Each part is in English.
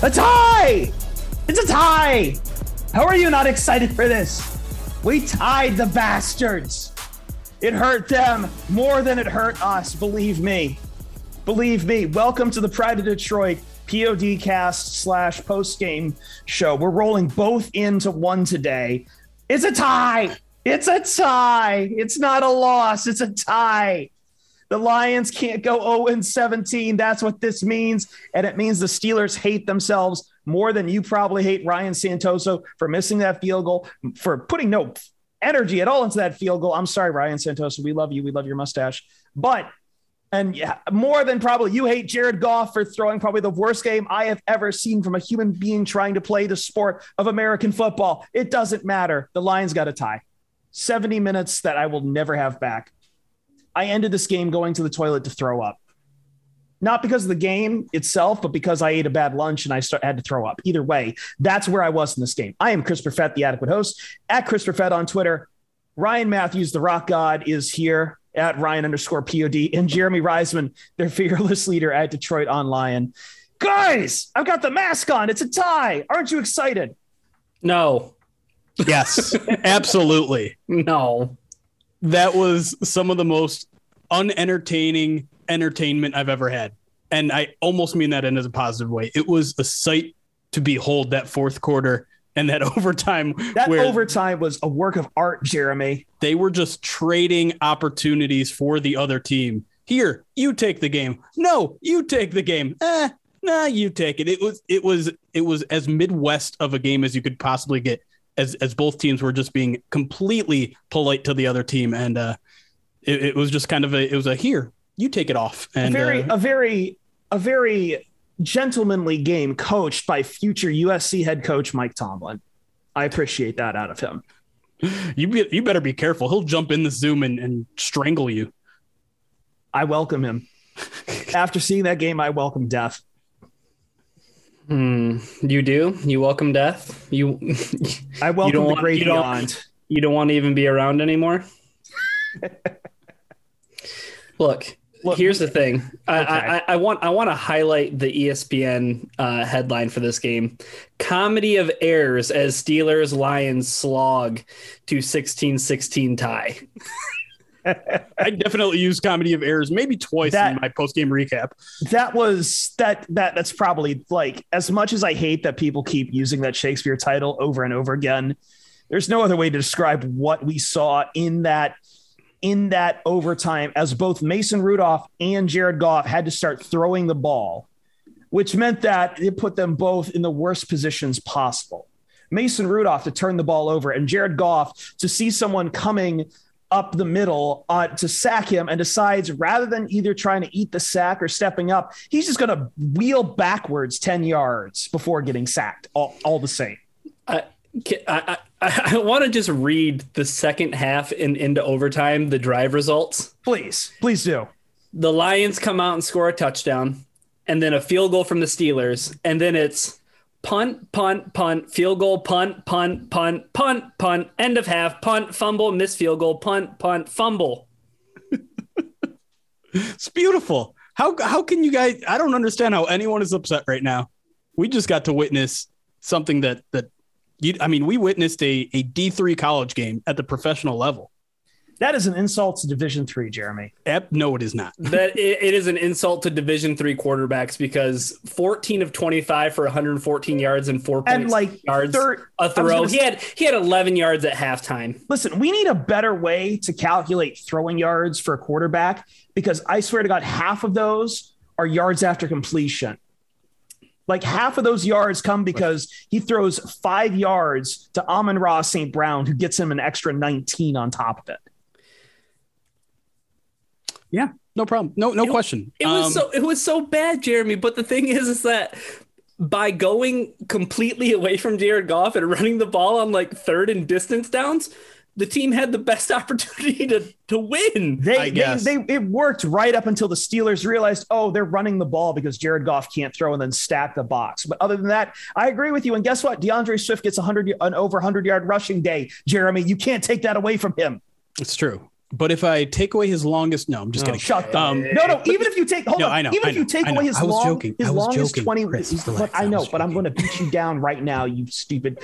A tie! It's a tie! How are you not excited for this? We tied the bastards. It hurt them more than it hurt us, believe me. Believe me. Welcome to the Pride of Detroit PODcast slash post game show. We're rolling both into one today. It's a tie. It's a tie. It's not a loss. It's a tie. The Lions can't go 0 17. That's what this means. And it means the Steelers hate themselves more than you probably hate Ryan Santoso for missing that field goal, for putting no energy at all into that field goal. I'm sorry, Ryan Santoso. We love you. We love your mustache. But, and yeah, more than probably you hate Jared Goff for throwing probably the worst game I have ever seen from a human being trying to play the sport of American football. It doesn't matter. The Lions got a tie. 70 minutes that I will never have back. I ended this game going to the toilet to throw up. Not because of the game itself, but because I ate a bad lunch and I start, had to throw up. Either way, that's where I was in this game. I am Chris Perfett, the adequate host, at Chris Perfett on Twitter. Ryan Matthews, the rock god, is here at Ryan underscore POD, and Jeremy Reisman, their fearless leader at DetroitOnLion. Guys, I've got the mask on. It's a tie. Aren't you excited? No, Yes, absolutely. no. That was some of the most unentertaining entertainment I've ever had. And I almost mean that in as a positive way. It was a sight to behold that fourth quarter and that overtime That overtime was a work of art, Jeremy. they were just trading opportunities for the other team. Here, you take the game. No, you take the game. Eh, nah, you take it. It was it was it was as Midwest of a game as you could possibly get as as both teams were just being completely polite to the other team and uh it, it was just kind of a it was a here, you take it off. And a very uh, a very a very gentlemanly game coached by future USC head coach Mike Tomlin. I appreciate that out of him. you be, you better be careful. He'll jump in the zoom and, and strangle you. I welcome him. After seeing that game, I welcome death. Hmm. You do? You welcome death? You I welcome don't the want- great you don't- beyond. you don't want to even be around anymore? Look, Look, here's the thing. I, Okay. I, I want I want to highlight the ESPN uh, headline for this game: "Comedy of errors as Steelers Lions slog to 16-16 tie." I definitely use comedy of errors maybe twice That- in my post game recap. that was that that that's probably like as much as I hate that people keep using that Shakespeare title over and over again. There's no other way to describe what we saw in that in that overtime as both Mason Rudolph and Jared Goff had to start throwing the ball, which meant that it put them both in the worst positions possible. Mason Rudolph to turn the ball over and Jared Goff to see someone coming up the middle uh, to sack him and decides rather than either trying to eat the sack or stepping up, he's just going to wheel backwards 10 yards before getting sacked, all, all the same. I, I, I, I want to just read the second half and into overtime, the drive results. Please, please do. The Lions come out and score a touchdown, and then a field goal from the Steelers, and then it's punt, punt, punt, field goal, punt, punt, punt, punt, punt, end of half, punt, fumble, miss field goal, punt, punt, fumble. It's beautiful. How how can you guys? I don't understand how anyone is upset right now. We just got to witness something that that you. I mean, we witnessed a a D three college game at the professional level. That is an insult to Division Three, Jeremy. Ep, no, it is not. that it, it is an insult to Division three quarterbacks because 14 of 25 for 114 yards and four And like yards third, a I was throw. gonna He had he had 11 yards at halftime. Listen, we need a better way to calculate throwing yards for a quarterback because I swear to God, half of those are yards after completion. Like half of those yards come because he throws five yards to Amon-Ra St. Brown, who gets him an extra 19 on top of it. Yeah, no problem. No, no It- question. It was Um, so it was so bad, Jeremy. But the thing is, is that by going completely away from Jared Goff and running the ball on like third and distance downs, the team had the best opportunity to to win. They, I they, they, it worked right up until the Steelers realized, oh, they're running the ball because Jared Goff can't throw and then stack the box. But other than that, I agree with you. And guess what? DeAndre Swift gets 100, an over 100 yard rushing day. Jeremy, you can't take that away from him. It's true. But if I take away his longest, no, I'm just kidding. Shut up. Um, no, no. Even if you take, hold No, on. I know, even I if you take away his I was long, joking. his I was longest joking. 20, Chris, he's- relax. I I know, was but I'm going to beat you down right now, you stupid.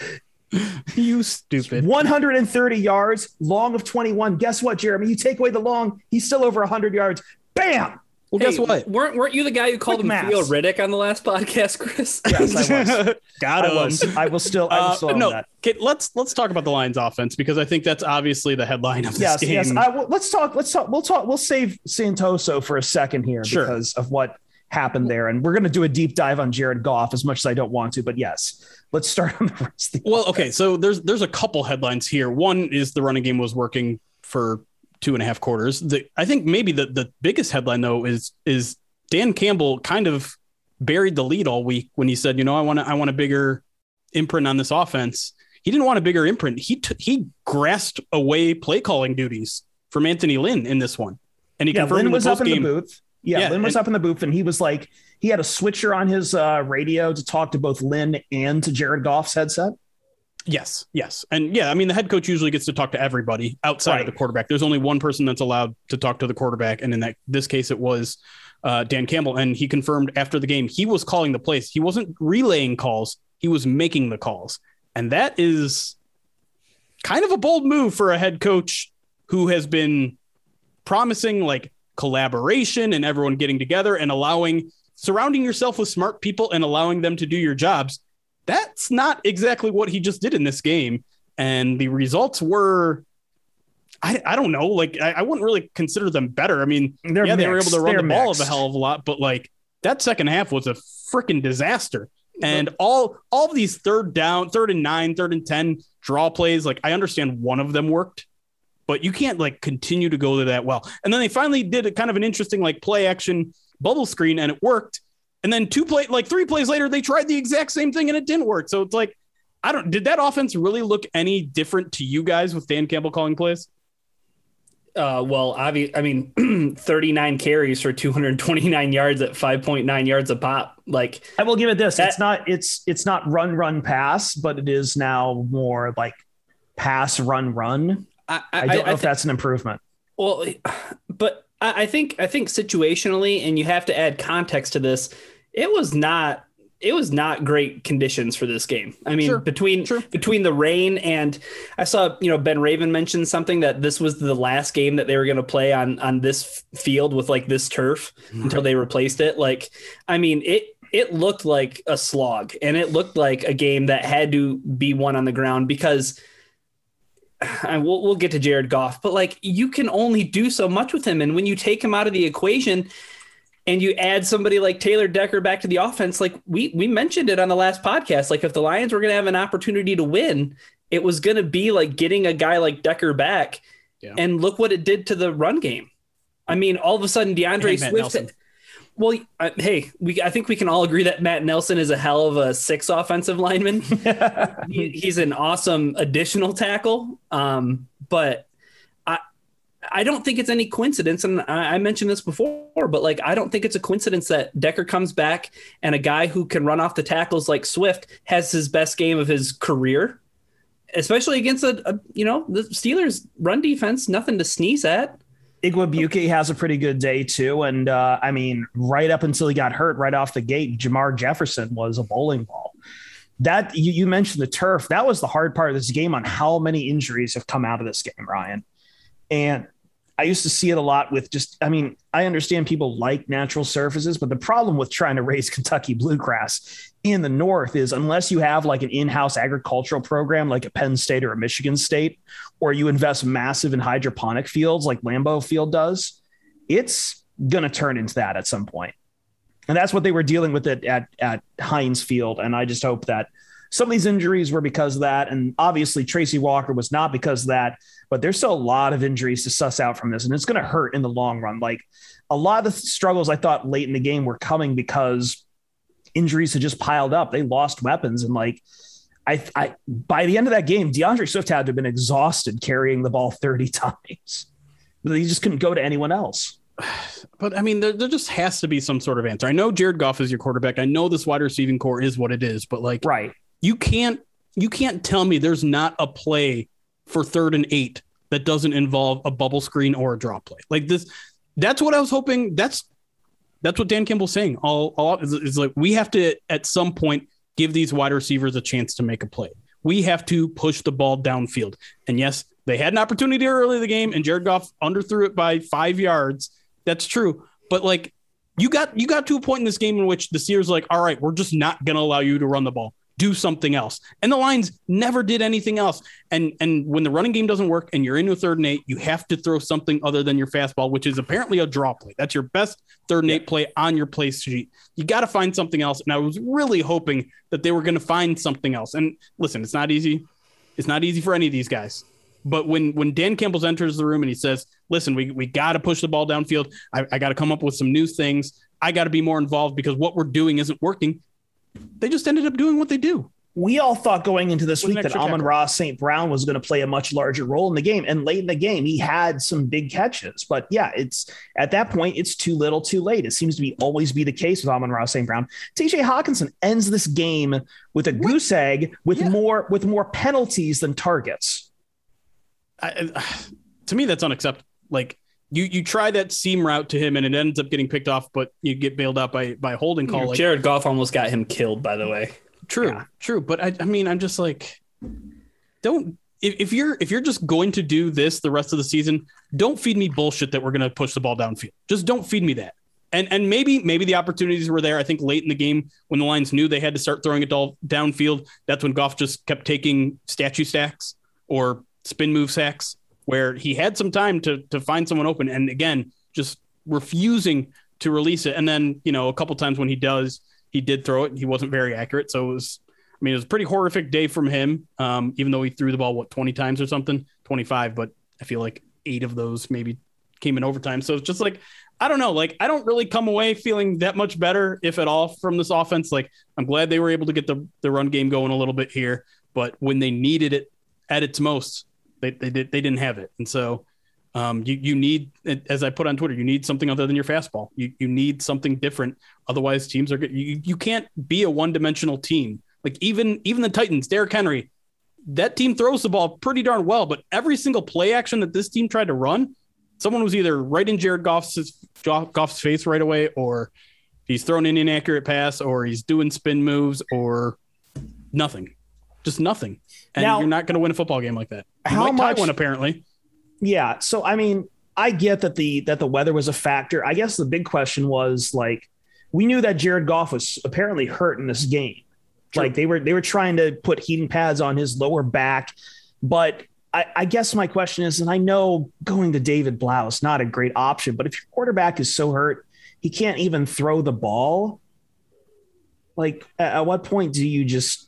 you stupid. 130 yards, long of 21. Guess what, Jeremy? You take away the long, he's still over 100 yards. Bam. Well, Hey, guess what? Weren't weren't you the guy who called Quick him maths. Theo Riddick on the last podcast, Chris? Yes, I was. Got I him. was. I will still, I will Uh, still own no, that. okay, let's let's talk about the Lions offense because I think that's obviously the headline of this Yes, game. yes. I, will let's talk. Let's talk. We'll talk. We'll save Santoso for a second here Sure. because of what happened there, and we're going to do a deep dive on Jared Goff as much as I don't want to. But yes, let's start on the rest. Of the Well, okay, so there's there's a couple headlines here. One is the running game was working for two and a half quarters. The I think maybe the the biggest headline though is is Dan Campbell kind of buried the lead all week when he said, you know, I want to I want a bigger imprint on this offense. He didn't want a bigger imprint. He t- he grasped away play calling duties from Anthony Lynn in this one, and he yeah, confirmed Lynn was up in the booth. Yeah, Yeah, Lynn was and- up in the booth, and he was like, he had a switcher on his uh, radio to talk to both Lynn and to Jared Goff's headset. Yes, yes. And yeah, I mean, the head coach usually gets to talk to everybody outside of the quarterback. There's only one person that's allowed to talk to the quarterback. And in that this case, it was uh, Dan Campbell. And he confirmed after the game, he was calling the plays. He wasn't relaying calls, he was making the calls. And that is kind of a bold move for a head coach who has been promising like collaboration and everyone getting together and allowing surrounding yourself with smart people and allowing them to do your jobs that's not exactly what he just did in this game. And the results were, I, I don't know, like I, I wouldn't really consider them better. I mean, They're yeah, they were able to run They're the ball mixed. a hell of a lot, but like that second half was a freaking disaster. And all all of these third down, third and nine, third and ten draw plays, like I understand one of them worked, but you can't like continue to go to that well. And then they finally did a kind of an interesting like play action bubble screen, and it worked. And then two play, like three plays later, they tried the exact same thing and it didn't work. So it's like, I don't. Did that offense really look any different to you guys with Dan Campbell calling plays? Uh, well, obvi- I mean, 39 carries for 229 yards at 5.9 yards a pop. Like, I will give it this. That- it's not. It's it's not run run pass, but it is now more like pass run run. I, I I, don't know I if that's an improvement. Well, but I I think I think situationally, and you have to add context to this. It was not it was not great conditions for this game. I mean, Sure, between sure. between the rain and I saw you know Ben Raven mentioned something that this was the last game that they were going to play on on this field with like this turf until they replaced it. Like, I mean it. It looked like a slog, and it looked like a game that had to be won on the ground because and we'll, we'll get to Jared Goff, but like you can only do so much with him. And when you take him out of the equation and you add somebody like Taylor Decker back to the offense, like we, we mentioned it on the last podcast, like if the Lions were going to have an opportunity to win, it was going to be like getting a guy like Decker back. Yeah. And look what it did to the run game. I mean, all of a sudden DeAndre And Swift. Nelson. Well, uh, hey, we I think we can all agree that Matt Nelson is a hell of a six offensive lineman. He- he's an awesome additional tackle. Um, but I don't think it's any coincidence, and I, mentioned this before, but like I don't think it's a coincidence that Decker comes back and a guy who can run off the tackles like Swift has his best game of his career, especially against a, a you know the Steelers run defense, nothing to sneeze at. Igwebuike has a pretty good day too, and uh, I mean, right up until he got hurt, right off the gate, Jermar Jefferson was a bowling ball. That you, you mentioned the turf. That was the hard part of this game on how many injuries have come out of this game, Ryan. And I used to see it a lot with just, I mean, I understand people like natural surfaces, but the problem with trying to raise Kentucky bluegrass in the North is unless you have like an in house agricultural program like a Penn State or a Michigan State, or you invest massive in hydroponic fields like Lambeau Field does, it's going to turn into that at some point. And that's what they were dealing with it at, at Heinz Field. And I just hope that some of these injuries were because of that. And obviously, Tracy Walker was not because of that, but there's still a lot of injuries to suss out from this. And it's going to hurt in the long run. Like a lot of the struggles I thought late in the game were coming because injuries had just piled up. They lost weapons. And like, I, I by the end of that game, DeAndre Swift had to have been exhausted carrying the ball 30 times. He just couldn't go to anyone else. But I mean, there, there just has to be some sort of answer. I know Jared Goff is your quarterback. I know this wide receiving core is what it is, but like, right, you can't you can't tell me there's not a play for third and eight that doesn't involve a bubble screen or a drop play. Like this, that's what I was hoping. That's that's what Dan Campbell's saying. All, all is, is like we have to at some point give these wide receivers a chance to make a play. We have to push the ball downfield. And yes, they had an opportunity early in the game, and Jared Goff underthrew it by five yards. That's true. But like you got you got to a point in this game in which the Sears like, all right, we're just not gonna allow you to run the ball. Do something else. And the Lions never did anything else. And and when the running game doesn't work and you're in a third and eight, you have to throw something other than your fastball, which is apparently a draw play. That's your best third and eight play on your play sheet. You got to find something else. And I was really hoping that they were going to find something else. And listen, it's not easy. It's not easy for any of these guys. But when when Dan Campbell enters the room and he says, "Listen, we we got to push the ball downfield. I, I got to come up with some new things. I got to be more involved because what we're doing isn't working." They just ended up doing what they do. We all thought going into this week that Amon-Ra St. Brown was going to play a much larger role in the game. And late in the game, he had some big catches. But yeah, it's at that point, it's too little, too late. It seems to be always be the case with Amon-Ra St. Brown. TJ Hockenson ends this game with a what? goose egg with yeah. more with more penalties than targets. I, to me, that's unacceptable. Like you you try that seam route to him and it ends up getting picked off, but you get bailed out by by holding call. Like, Jared Goff almost got him killed, by the way. True, yeah. true. But I, I mean, I'm just like, don't if, if you're if you're just going to do this the rest of the season, don't feed me bullshit that we're going to push the ball downfield. Just don't feed me that. And and maybe maybe the opportunities were there. I think late in the game when the Lions knew they had to start throwing it all downfield, that's when Goff just kept taking statue stacks or spin move sacks where he had some time to to find someone open, and again, just refusing to release it. And then you know a couple times when he does, he did throw it. He wasn't very accurate, so it was. I mean, it was a pretty horrific day from him. Um, even though he threw the ball what twenty times or something, twenty five, but I feel like eight of those maybe came in overtime. So it's just like I don't know. Like I don't really come away feeling that much better, if at all, from this offense. Like I'm glad they were able to get the the run game going a little bit here, but when they needed it at its most, they they did they didn't have it, and so um, you you need as I put on Twitter, you need something other than your fastball. You you need something different. Otherwise, teams are you you can't be a one dimensional team. Like even even the Titans, Derrick Henry, that team throws the ball pretty darn well, but every single play action that this team tried to run, someone was either right in Jared Goff's Goff's face right away, or he's thrown an inaccurate pass, or he's doing spin moves, or nothing, just nothing. And now, you're not going to win a football game like that. You how much? One apparently. Yeah. So I mean, I get that the that the weather was a factor. I guess the big question was like, we knew that Jared Goff was apparently hurt in this game. True. Like they were they were trying to put heating pads on his lower back, but I, I, guess my question is, and I know going to David Blough is not a great option, but if your quarterback is so hurt, he can't even throw the ball. Like, at what point do you just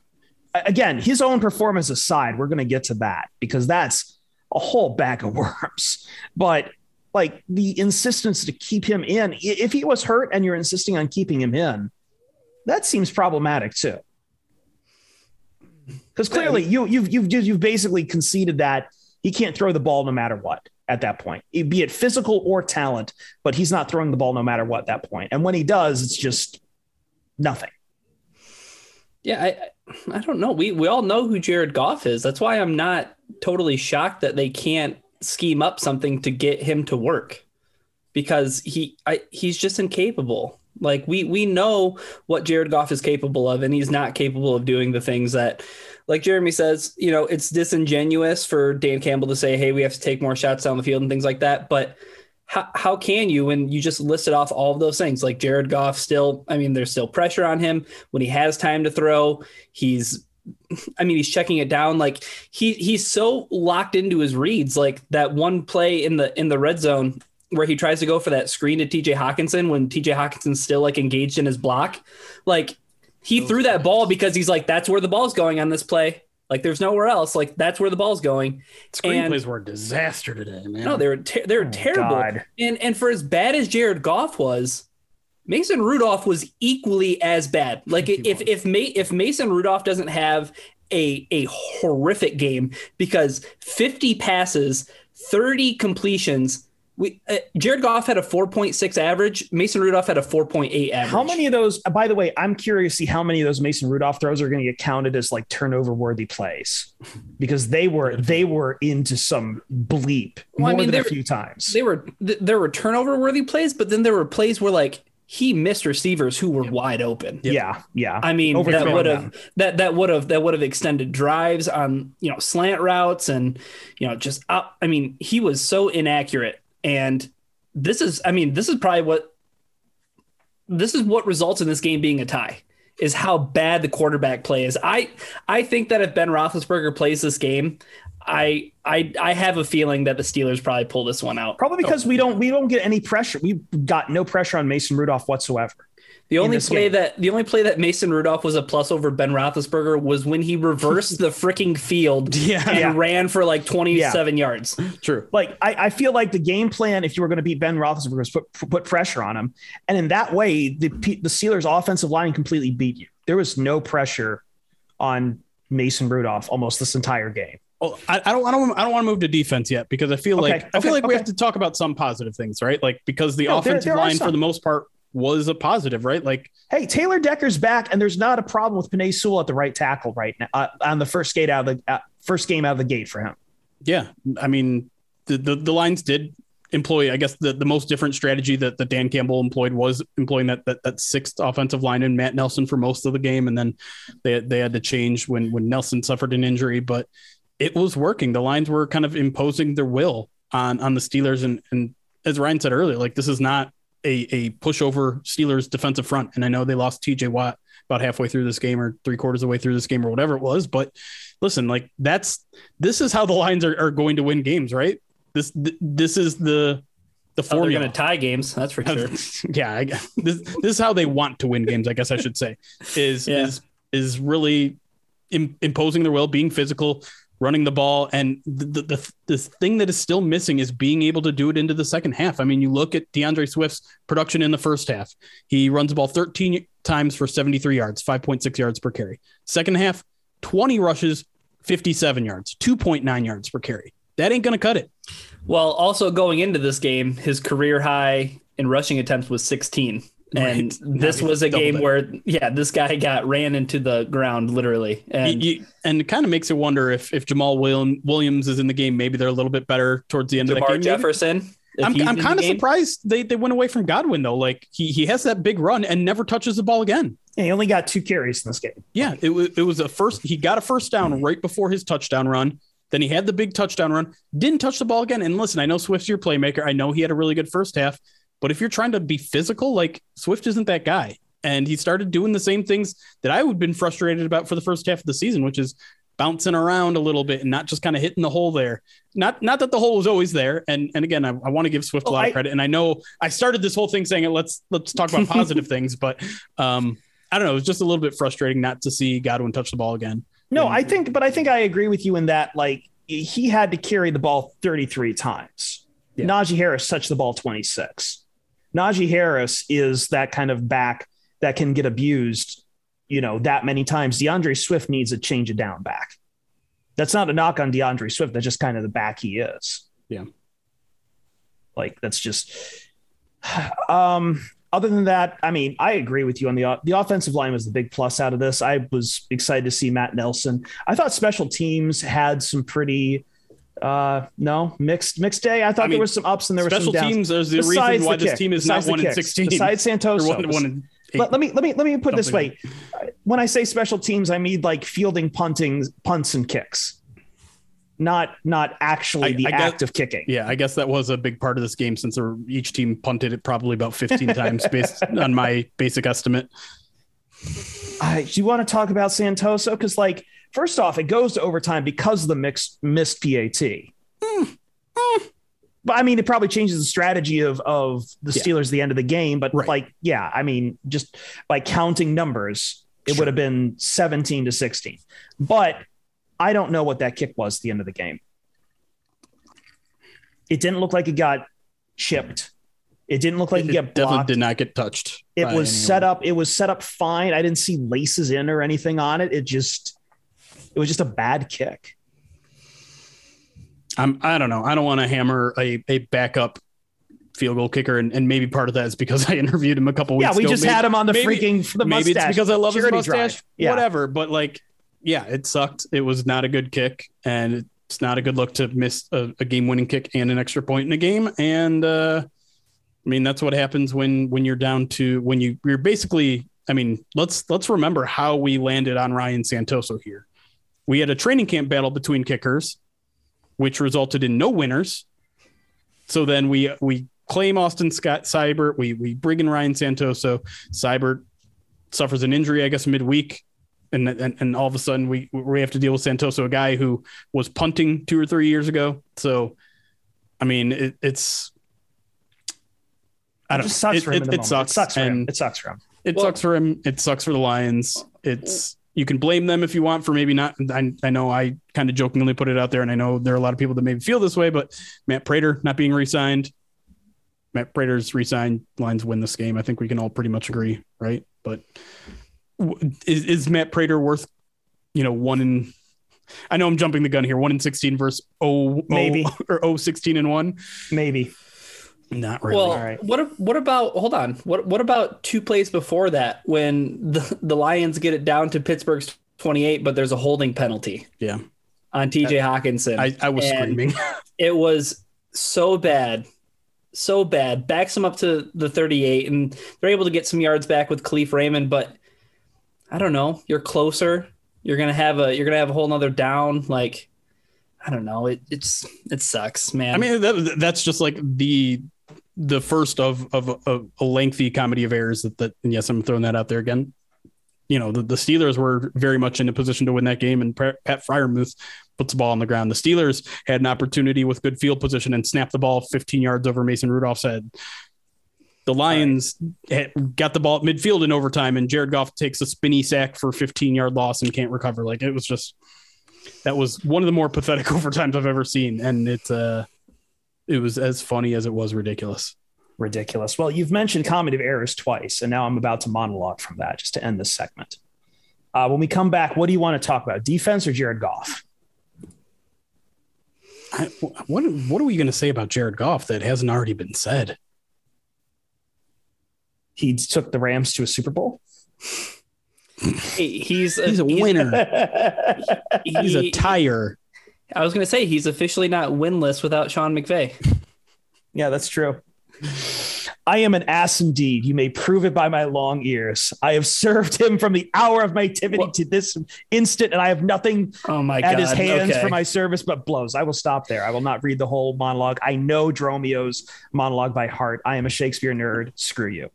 again, his own performance aside, we're going to get to that because that's a whole bag of worms. But like the insistence to keep him in, if he was hurt and you're insisting on keeping him in, that seems problematic too. Because clearly you you've you've you've basically conceded that he can't throw the ball no matter what at that point, be it physical or talent, but he's not throwing the ball no matter what at that point. And when he does, it's just nothing. Yeah, I I don't know. We we all know who Jared Goff is. That's why I'm not totally shocked that they can't scheme up something to get him to work because he I, he's just incapable. Like we we know what Jared Goff is capable of, and he's not capable of doing the things that, like Jeremy says, you know, it's disingenuous for Dan Campbell to say, "Hey, we have to take more shots down the field and things like that." But how, how can you when you just listed off all of those things? Like Jared Goff, still, I mean, there's still pressure on him when he has time to throw. He's I mean, he's checking it down. Like he he's so locked into his reads. Like that one play in the in the red zone where he tries to go for that screen to TJ Hockenson when TJ Hockenson's still like engaged in his block. Like he threw that ball because he's like, that's where the ball's going on this play. Like there's nowhere else. Like that's where the ball's going. Screenplays were a disaster today, man. No, they were ter- they were Oh, terrible. God. And and for as bad as Jared Goff was, Mason Rudolph was equally as bad. Like if if Ma- if Mason Rudolph doesn't have a a horrific game because 50 passes, 30 completions. We, uh, Jared Goff had a 4.6 average. Mason Rudolph had a 4.8 average. How many of those? uh, By the way, I'm curious to see how many of those Mason Rudolph throws are going to get counted as like turnover worthy plays, because they were they were into some bleep Well, I more mean, than they a were- few times. They were th- there were turnover worthy plays, but then there were plays where like he missed receivers who were wide open. Yeah, yeah. I mean, that would have that that would have that would have extended drives on you know slant routes and you know just up. I mean, he was so inaccurate, and this is I mean this is probably what this is what results in this game being a tie is how bad the quarterback play is. I I think that if Ben Roethlisberger plays this game, I I I have a feeling that the Steelers probably pull this one out. Probably because we don't we don't get any pressure. We got no pressure on Mason Rudolph whatsoever. The only play game. that the only play that Mason Rudolph was a plus over Ben Roethlisberger was when he reversed the freaking field Yeah. and Yeah. ran for like 27 yards. True. Like I, I feel like the game plan, if you were going to beat Ben Roethlisberger, was put, put pressure on him, and in that way, the P- the Steelers' offensive line completely beat you. There was no pressure on Mason Rudolph almost this entire game. Oh, I, I don't, I don't, I don't want to move to defense yet because I feel Okay, like I feel okay, like we okay. have to talk about some positive things, right? Like because the No, offensive there are line for the most part was a positive, right? Like Hey, Taylor Decker's back, and there's not a problem with Penei Sewell at the right tackle right now uh, on the first gate out of the uh, first game out of the gate for him. Yeah, I mean, the the, the lines did employ, I guess, the, the most different strategy that, that Dan Campbell employed was employing that, that that sixth offensive line in Matt Nelson for most of the game, and then they they had to change when when Nelson suffered an injury, but it was working. The lines were kind of imposing their will on on the Steelers, and and as Ryan said earlier, like this is not a a pushover Steelers defensive front, and I know they lost T.J. Watt about halfway through this game or three quarters of the way through this game or whatever it was, but listen, like that's this is how the lines are, are going to win games, right? This th- this is the the Oh, they're going to tie games, that's for sure. yeah, I, this this is how they want to win games. I guess I should say is Yeah. is is really Im- imposing their will, being physical, running the ball, and the, the the the thing that is still missing is being able to do it into the second half. I mean, you look at DeAndre Swift's production in the first half. He runs the ball 13 times for 73 yards, 5.6 yards per carry. Second half, 20 rushes, 57 yards, 2.9 yards per carry. That ain't gonna cut it. Well, also going into this game, his career high in rushing attempts was 16. And Right. this was a game it. where, yeah, this guy got ran into the ground literally. And You- you- and it kind of makes you wonder if if Jamal William, Williams is in the game, maybe they're a little bit better towards the end of the game. Jefferson. I'm, I'm kind of game- surprised they, they went away from Godwin though. Like he he has that big run and never touches the ball again. And he only got two carries in this game. Yeah, it was it was a first. He got a first down right before his touchdown run. Then he had the big touchdown run. Didn't touch the ball again. And listen, I know Swift's your playmaker. I know he had a really good first half. But if you're trying to be physical, like Swift isn't that guy. And he started doing the same things that I would have been frustrated about for the first half of the season, which is bouncing around a little bit and not just kind of hitting the hole there. Not not that the hole was always there. And and again, I, I want to give Swift a lot I- of credit. And I know I started this whole thing saying let's let's talk about positive things, but um, I don't know. It was just a little bit frustrating not to see Godwin touch the ball again. No, And- I think, but I think I agree with you in that, like, he had to carry the ball 33 times. Yeah. Najee Harris touched the ball 26. Najee Harris is that kind of back that can get abused, you know, that many times. DeAndre Swift needs a change of down back. That's not a knock on DeAndre Swift. That's just kind of the back he is. Yeah. Like, that's just, um, other than that, I mean, I agree with you on the the offensive line was the big plus out of this. I was excited to see Matt Nelson. I thought special teams had some pretty Uh, no, mixed mixed day. I thought I mean, there was some ups and there were some downs. teams is the Besides reason why the this kick, team is besides not one in 16. Besides Or Santoso, one, one in let, let me let me let me put it this way. When I say special teams, I mean like fielding, punting, punts, and kicks, not not actually I- the I guess- act of kicking. Yeah, I guess that was a big part of this game since there each team punted it probably about 15 times based on my basic estimate. I, do you want to talk about Santoso? Because, like, first off, it goes to overtime because of the mixed missed PAT. Hmm. Hmm. But I mean, it probably changes the strategy of of the Yeah. Steelers at the end of the game. But Right. like, yeah, I mean, just by counting numbers, it Sure. would have been 17 to 16. But I don't know what that kick was at the end of the game. It didn't look like it got chipped. It didn't look like it, it got definitely blocked. did not get touched. It was anyone. set up. It was set up fine. I didn't see laces in or anything on it. It just, it was just a bad kick. I'm, I don't know. I don't want to hammer a, a backup field goal kicker, and, and maybe part of that is because I interviewed him a couple weeks Yeah, we ago. just Maybe- had him on the maybe- freaking the maybe mustache. it's because I love his mustache. Yeah. Whatever, but like, yeah, it sucked. It was not a good kick, and it's not a good look to miss a, a game-winning kick and an extra point in a game. And uh, I mean, that's what happens when when you're down to when you you're basically. I mean, let's let's remember how we landed on Ryan Santoso here. We had a training camp battle between kickers, which resulted in no winners. So then we we claim Austin Scott Seibert. We we bring in Ryan Santoso. Seibert suffers an injury, I guess, midweek. And, and and all of a sudden we we have to deal with Santoso, a guy who was punting two or three years ago. So, I mean, it, it's I It don't. just sucks it, for him. It, it sucks. It sucks for him. It sucks for him. it Well- sucks for him. It sucks for the Lions. It's you can blame them if you want for maybe not. I, I know I kind of jokingly put it out there, and I know there are a lot of people that maybe feel this way, but Matt Prater not being re-signed, Matt Prater's re-signed. Lions win this game. I think we can all pretty much agree, right? But is, is Matt Prater worth, you know, one in? I know I'm jumping the gun here. One in sixteen versus oh, oh Maybe. or oh 16 and one. Maybe. Not really. Well, All right. what what about hold on? What what about two plays before that when the, the Lions get it down to Pittsburgh's 28 but there's a holding penalty yeah, on TJ Hockenson. I, I was And screaming. It was so bad. So bad. Backs them up to the 38 and they're able to get some yards back with Kalif Raymond, but I don't know. You're closer. You're gonna have a you're gonna have a whole nother down. Like I don't know. It it's it sucks, man. I mean, that, that's just like the the first of of a, a lengthy comedy of errors that that. And yes, I'm throwing that out there again. You know, the, the Steelers were very much in a position to win that game, and Pat Freiermuth puts the ball on the ground. The Steelers had an opportunity with good field position and snapped the ball 15 yards over Mason Rudolph's head. The Lions had, got the ball at midfield in overtime, and Jared Goff takes a spinny sack for 15 yard loss and can't recover. Like it was just that was one of the more pathetic overtimes I've ever seen, and it's uh, it was as funny as it was ridiculous. Ridiculous. Well, you've mentioned comedy of errors twice, and now I'm about to monologue from that just to end this segment. Uh, when we come back, what do you want to talk about? Defense or Jared Goff? I, what what are we going to say about Jared Goff that hasn't already been said? He took the Rams to a Super Bowl. He's a, He's a winner. He's a tire. I was gonna say he's officially not winless without Sean McVay. Yeah, that's true. I am an ass indeed. You may prove it by my long ears. I have served him from the hour of my nativity to this instant, and I have nothing Oh my at god! his hands okay. for my service but blows. I will stop there. I will not read the whole monologue. I know Dromios monologue by heart. I am a Shakespeare nerd. Screw you.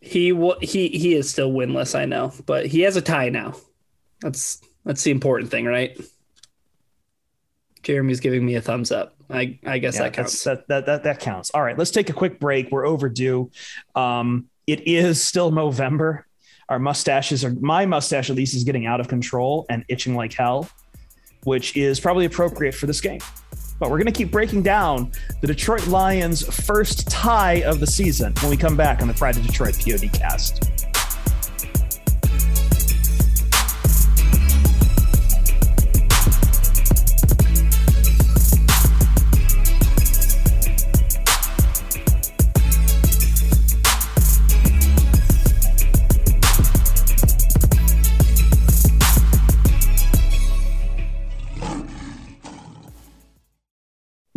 he wa- he he is still winless. I know, but he has a tie now. That's that's the important thing, right? Jeremy's giving me a thumbs up. I I guess Yeah, that counts. That, that, that, that counts. All right, let's take a quick break. We're overdue. Um, it is still November. Our mustaches are, my mustache at least is getting out of control and itching like hell, which is probably appropriate for this game. But we're going to keep breaking down the Detroit Lions' first tie of the season when we come back on the Friday Detroit POD cast.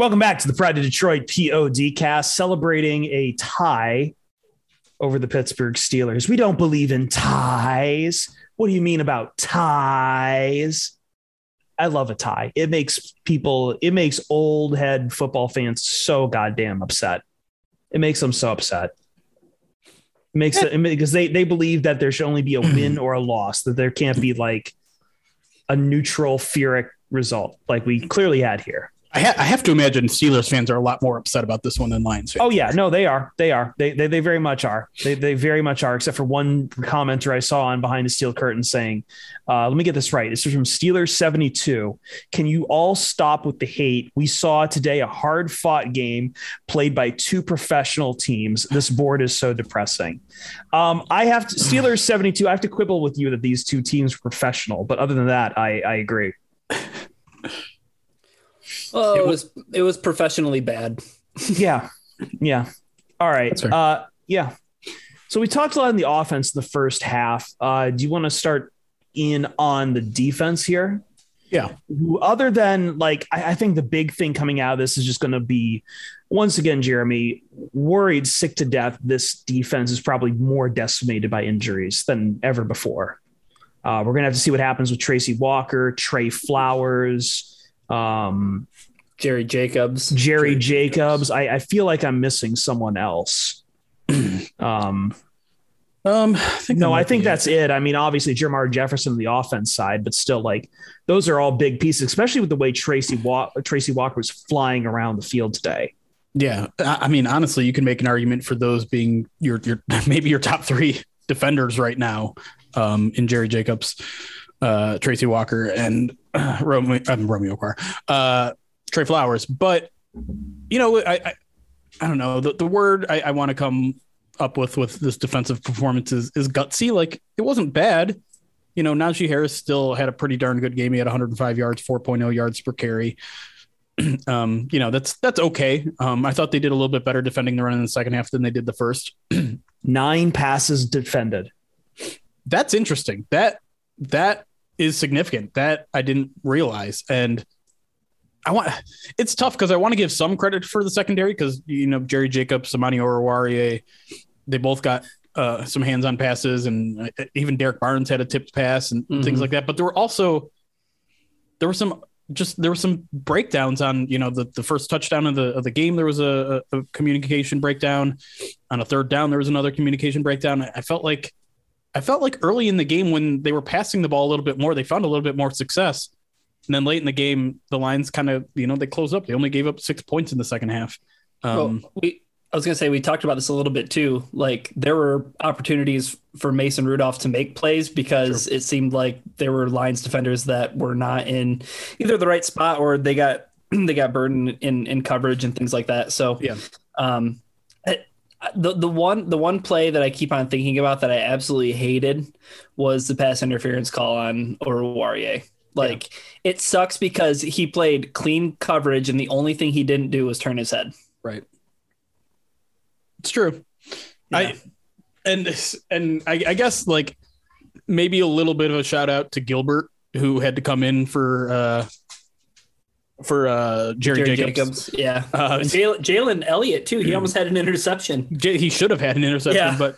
Welcome back to the Pride of Detroit POD cast, celebrating a tie over the Pittsburgh Steelers. We don't believe in ties. What do you mean about ties? I love a tie. It makes people, it makes old head football fans so goddamn upset. It makes them so upset. It makes it because they they believe that there should only be a win or a loss, that there can't be like a neutral Pyrrhic result like we clearly had here. I, ha- I have to imagine Steelers fans are a lot more upset about this one than Lions fans. Oh yeah, no, they are. They are. They they, they very much are. They they very much are. Except for one commenter I saw on behind the steel curtain saying, uh, "Let me get this right. This is from Steelers seventy two. Can you all stop with the hate? We saw today a hard fought game played by two professional teams. This board is so depressing. Um, I have to, Steelers seventy two. I have to quibble with you that these two teams were professional, but other than that, I I agree. Oh, it was it was professionally bad. yeah. Yeah. All right. Uh, yeah. So we talked a lot in the offense in the first half. Uh, do you want to start in on the defense here? Yeah. Other than like, I, I think the big thing coming out of this is just going to be once again, Jeremy, worried sick to death. This defense is probably more decimated by injuries than ever before. Uh, we're going to have to see what happens with Tracy Walker, Trey Flowers, um, Jerry Jacobs. Jerry Jacobs. I, I feel like I'm missing someone else. um, Um, I think no, I think that's it. I mean, obviously Jermar Jefferson on the offense side, but still, like those are all big pieces, especially with the way Tracy Wa- Tracy Walker was flying around the field today. Yeah, I I mean, honestly, you can make an argument for those being your your maybe your top three defenders right now, um, in Jerry Jacobs, uh, Tracy Walker, and uh, Romeo, um, Romeo Carr, uh, Trey Flowers. But you know, I I, I don't know the the word I, I want to come up with with this defensive performance is is gutsy. Like it wasn't bad. You know, Najee Harris still had a pretty darn good game. He had 105 yards, 4.0 yards per carry um, you know, that's that's okay. Um, I thought they did a little bit better defending the run in the second half than they did the first. Nine passes defended. That's interesting. That that is significant. That I didn't realize. And I want it's tough because I want to give some credit for the secondary because you know Jerry Jacobs, Amani Oruwariye, they both got uh, some hands-on passes, and uh, even Derrick Barnes had a tipped pass and things Mhm. like that. But there were also there were some just there were some breakdowns on you know the, the first touchdown of the of the game. There was a, a communication breakdown on a third down. There was another communication breakdown. I felt like I felt like early in the game when they were passing the ball a little bit more, they found a little bit more success. And then late in the game, the lines kind of, you know, they closed up. They only gave up six points in the second half. Um, well, we I was gonna say we talked about this a little bit too. Like there were opportunities for Mason Rudolph to make plays because it seemed like there were Lions defenders that were not in either the right spot or they got they got burdened in in coverage and things like that. So Yeah. um, the the one the one play that I keep on thinking about that I absolutely hated was the pass interference call on Oruwariye. Like it sucks because he played clean coverage and the only thing he didn't do was turn his head. right. It's true. Yeah. I and and I, I guess like maybe a little bit of a shout out to Gilbert who had to come in for uh for uh Jerry, Jacobs. Yeah. Uh, Jalen Elliott too. He almost had an interception. J- he should have had an interception, Yeah. but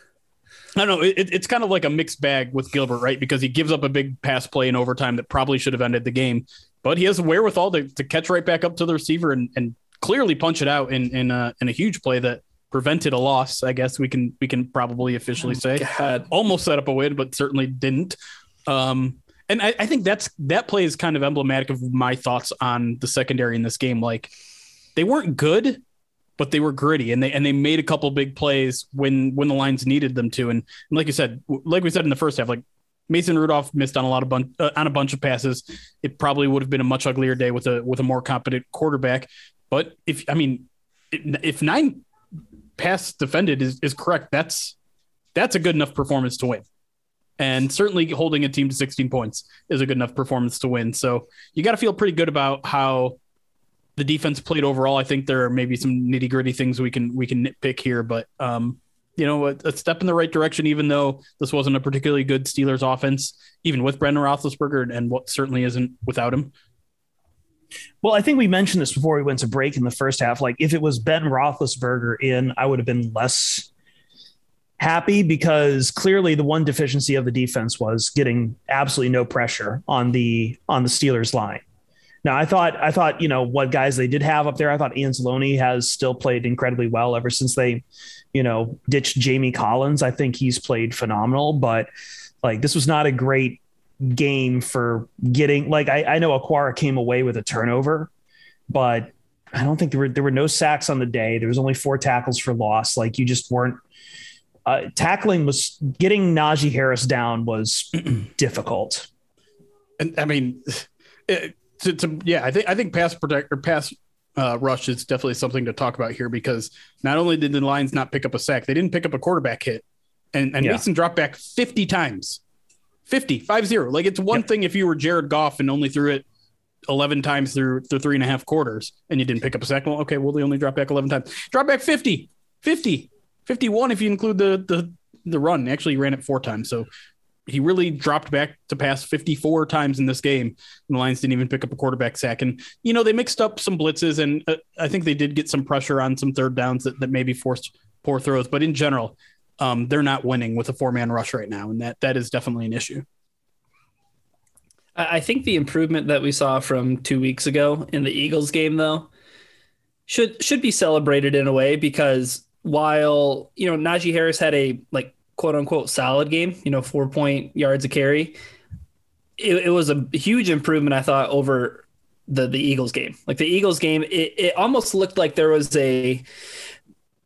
I don't know. It, it's kind of like a mixed bag with Gilbert, right? Because he gives up a big pass play in overtime that probably should have ended the game, but he has the wherewithal to, to catch right back up to the receiver and, and clearly punch it out in in a, in a huge play that prevented a loss. I guess we can we can probably officially say God. almost set up a win, but certainly didn't. Um, and I, I think that's that play is kind of emblematic of my thoughts on the secondary in this game. Like they weren't good, but they were gritty, and they and they made a couple big plays when when the lines needed them to. And, and like you said, like we said in the first half, like Mason Rudolph missed on a lot of bun- uh, on a bunch of passes. It probably would have been a much uglier day with a with a more competent quarterback. But if I mean, if nine pass defended is, is correct, that's that's a good enough performance to win. And certainly holding a team to 16 points is a good enough performance to win. So you got to feel pretty good about how the defense played overall. I think there are maybe some nitty gritty things we can we can nitpick here, but um, you know, a, a step in the right direction. Even though this wasn't a particularly good Steelers offense, even with Brendan Roethlisberger, and what certainly isn't without him. Well, I think we mentioned this before we went to break in the first half. Like, if it was Ben Roethlisberger in, I would have been less happy because clearly the one deficiency of the defense was getting absolutely no pressure on the on the Steelers line. Now, I thought I thought you know what guys they did have up there. I thought Anzalone has still played incredibly well ever since they, you know, ditched Jamie Collins. I think he's played phenomenal, but like this was not a great game for getting like I, I know Okwara came away with a turnover, but I don't think there were there were no sacks on the day. There was only four tackles for loss. Like you just weren't uh, tackling was getting Najee Harris down was difficult. And I mean, it, to, to, yeah, I think I think pass protect or pass uh, rush is definitely something to talk about here because not only did the Lions not pick up a sack, they didn't pick up a quarterback hit, and and yeah. Mason dropped back fifty times, 50, 5-0. Like it's one yep. thing if you were Jared Goff and only threw it 11 times through the three and a half quarters and you didn't pick up a sack. Well, okay, well, they only dropped back 11 times. Drop back 50, 50, 51 if you include the the the run. Actually, ran it four times. So he really dropped back to pass 54 times in this game. And the Lions didn't even pick up a quarterback sack. And, you know, they mixed up some blitzes, and uh, I think they did get some pressure on some third downs that, that maybe forced poor throws. But in general, um, they're not winning with a four man rush right now. And that that is definitely an issue. I think the improvement that we saw from two weeks ago in the Eagles game, though, should should be celebrated in a way because while you know Najee Harris had a like quote unquote solid game, you know, four point yards a carry. It, it, was a huge improvement, I thought, over the the Eagles game. Like the Eagles game, it, it almost looked like there was a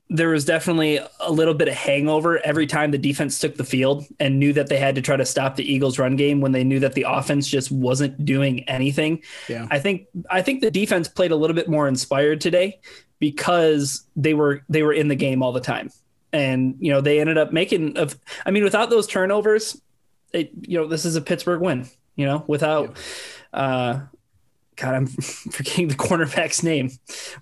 there was definitely a little bit of hangover every time the defense took the field and knew that they had to try to stop the Eagles run game when they knew that the offense just wasn't doing anything. Yeah. I think I think the defense played a little bit more inspired today because they were they were in the game all the time and you know they ended up making of i mean without those turnovers it, you know this is a pittsburgh win you know without yeah. uh god i'm forgetting the cornerback's name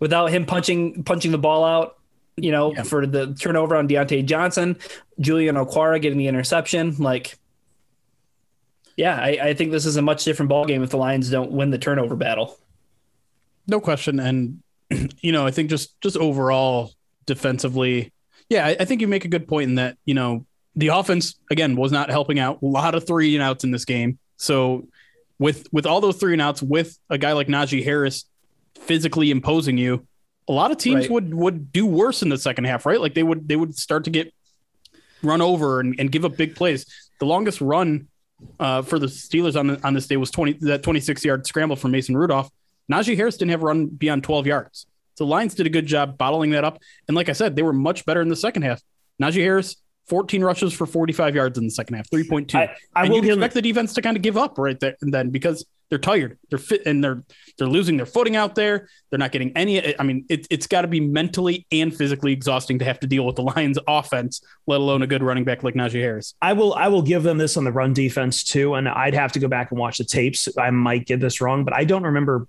without him punching punching the ball out you know yeah. for the turnover on Diontae Johnson, Julian Okwara getting the interception like yeah, I, I think this is a much different ball game if the Lions don't win the turnover battle. No question, and you know, I think just just overall defensively, yeah, I, I think you make a good point in that, you know, the offense again was not helping out. A lot of three and outs in this game. So with with all those three and outs, with a guy like Najee Harris physically imposing you, a lot of teams right. would would do worse in the second half, right? Like they would they would start to get run over and, and give up big plays. The longest run uh, for the Steelers on the, on this day was twenty that twenty six yard scramble from Mason Rudolph. Najee Harris didn't have run beyond twelve yards. So Lions did a good job bottling that up. And like I said, they were much better in the second half. Najee Harris, 14 rushes for 45 yards in the second half, 3.2. I, I and will expect the defense to kind of give up right there and then because they're tired. They're fit and they're they're losing their footing out there. They're not getting any. I mean, it, it's got to be mentally and physically exhausting to have to deal with the Lions offense, let alone a good running back like Najee Harris. I will I will give them this on the run defense too. And I'd have to go back and watch the tapes. I might get this wrong, but I don't remember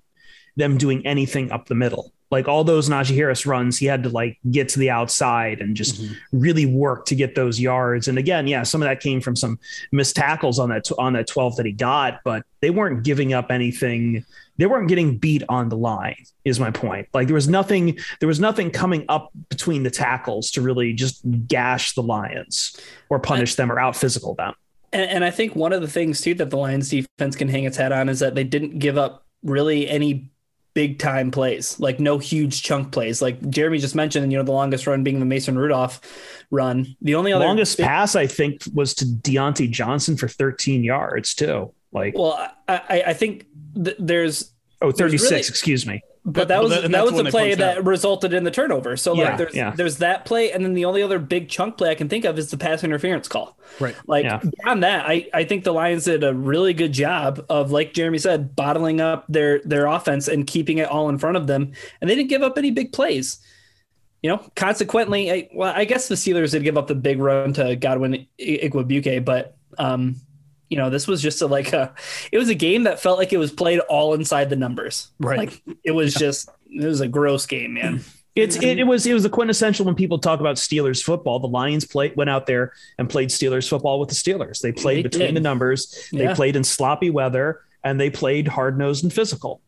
them doing anything up the middle. Like all those Najee Harris runs, he had to like get to the outside and just mm-hmm. really work to get those yards. And again, yeah, some of that came from some missed tackles on that on that 12 that he got, but they weren't giving up anything. They weren't getting beat on the line. Is my point. Like there was nothing. There was nothing coming up between the tackles to really just gash the Lions or punish them or out physical them. And, and I think one of the things too that the Lions defense can hang its hat on is that they didn't give up really any big time plays, like no huge chunk plays. Like Jeremy just mentioned, you know, the longest run being the Mason Rudolph run. The only other longest big- pass I think was to Diontae Johnson for 13 yards too. Like, well, I, I think th- there's oh 36, really, excuse me but that was that, that was the play that out. resulted in the turnover. So yeah, like there's yeah. there's that play, and then the only other big chunk play I can think of is the pass interference call. Right. Like yeah. beyond that, I, I think the Lions did a really good job of, like Jeremy said, bottling up their their offense and keeping it all in front of them, and they didn't give up any big plays. You know, consequently, I, well, I guess the Steelers did give up the big run to Godwin Igwebuike, but um, you know, this was just a like a it was a game that felt like it was played all inside the numbers. Right. Like it was just it was a gross game, man. It's it, it, was it was the quintessential when people talk about Steelers football. The Lions played went out there and played Steelers football with the Steelers. They played they between did. the numbers. They yeah. played in sloppy weather and they played hard nosed and physical.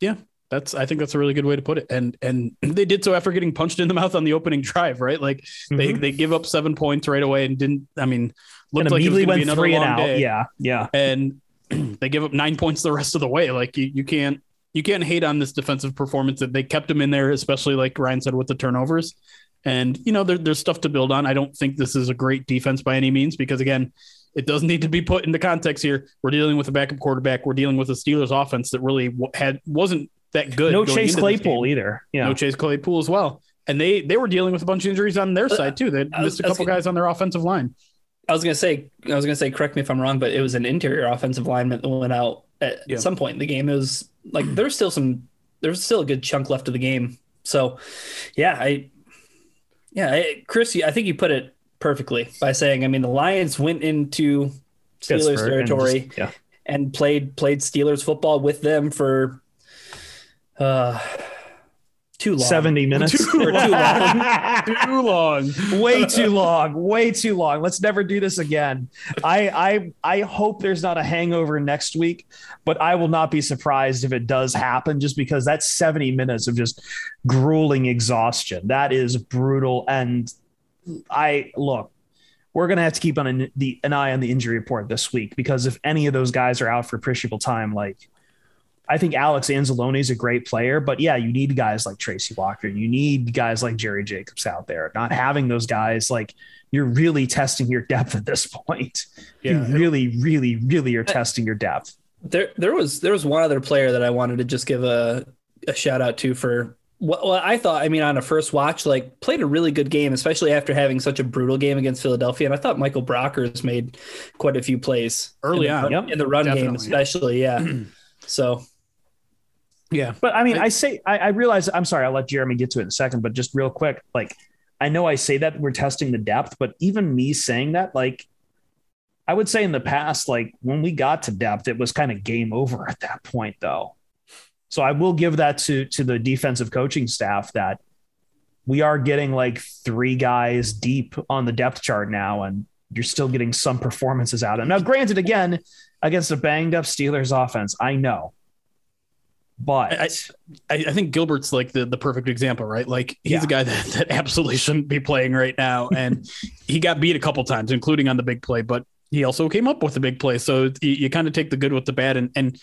yeah, that's I think that's a really good way to put it. And and they did so after getting punched in the mouth on the opening drive, right? Like they Mhm. they give up seven points right away and didn't. I mean, and looked like it was immediately going to be went three and out. day. Yeah, yeah. and they give up nine points the rest of the way. Like you, you can't you can't hate on this defensive performance that they kept him in there, especially like Ryan said with the turnovers. And you know there, there's stuff to build on. I don't think this is a great defense by any means because again, it doesn't need to be put into context here. We're dealing with a backup quarterback. We're dealing with a Steelers offense that really had wasn't that good. No Chase Claypool either. Yeah. No Chase Claypool as well. And they they were dealing with a bunch of injuries on their side too. They missed a couple guys on their offensive line. I was gonna say, I was gonna say, correct me if I'm wrong, but it was an interior offensive lineman that went out at Yeah. some point in the game. It was like there's still some, there's still a good chunk left of the game. So, yeah, I, yeah, I, Chris, I think you put it perfectly by saying, I mean, the Lions went into Steelers Pittsburgh and territory just- yeah. and played played Steelers football with them for uh too long. 70 minutes. Too For too long. Too long. way too long way too long let's never do this again I, I i hope there's not a hangover next week but i will not be surprised if it does happen just because that's 70 minutes of just grueling exhaustion that is brutal and i look we're going to have to keep on an, the, an eye on the injury report this week because if any of those guys are out for appreciable time like I think Alex Anzalone is a great player, but yeah, you need guys like Tracy Walker. You need guys like Jerry Jacobs out there. Not having those guys, like you're really testing your depth at this point. Yeah. you really, really, really are testing your depth. There, there was there was one other player that I wanted to just give a, a shout out to for what well, I thought. I mean, on a first watch, like played a really good game, especially after having such a brutal game against Philadelphia. And I thought Michael Brockers made quite a few plays Early in the, on. Yep. in the run game, especially. Yeah. so Yeah. But I mean, I say, I, I realize, I'm sorry, I'll let Jeremy get to it in a second, but just real quick, like, I know I say that we're testing the depth, but even me saying that, like, I would say in the past, like, when we got to depth, it was kind of game over at that point, though. So I will give that to to the defensive coaching staff that we are getting like three guys deep on the depth chart now, and you're still getting some performances out of them. Now, granted, again, against a banged up Steelers offense, I know. But I- I, I think Gilbert's like the, the perfect example, right? Like he's Yeah. a guy that, that absolutely shouldn't be playing right now. And he got beat a couple times, including on the big play, but he also came up with a big play. So you, you kind of take the good with the bad. And, and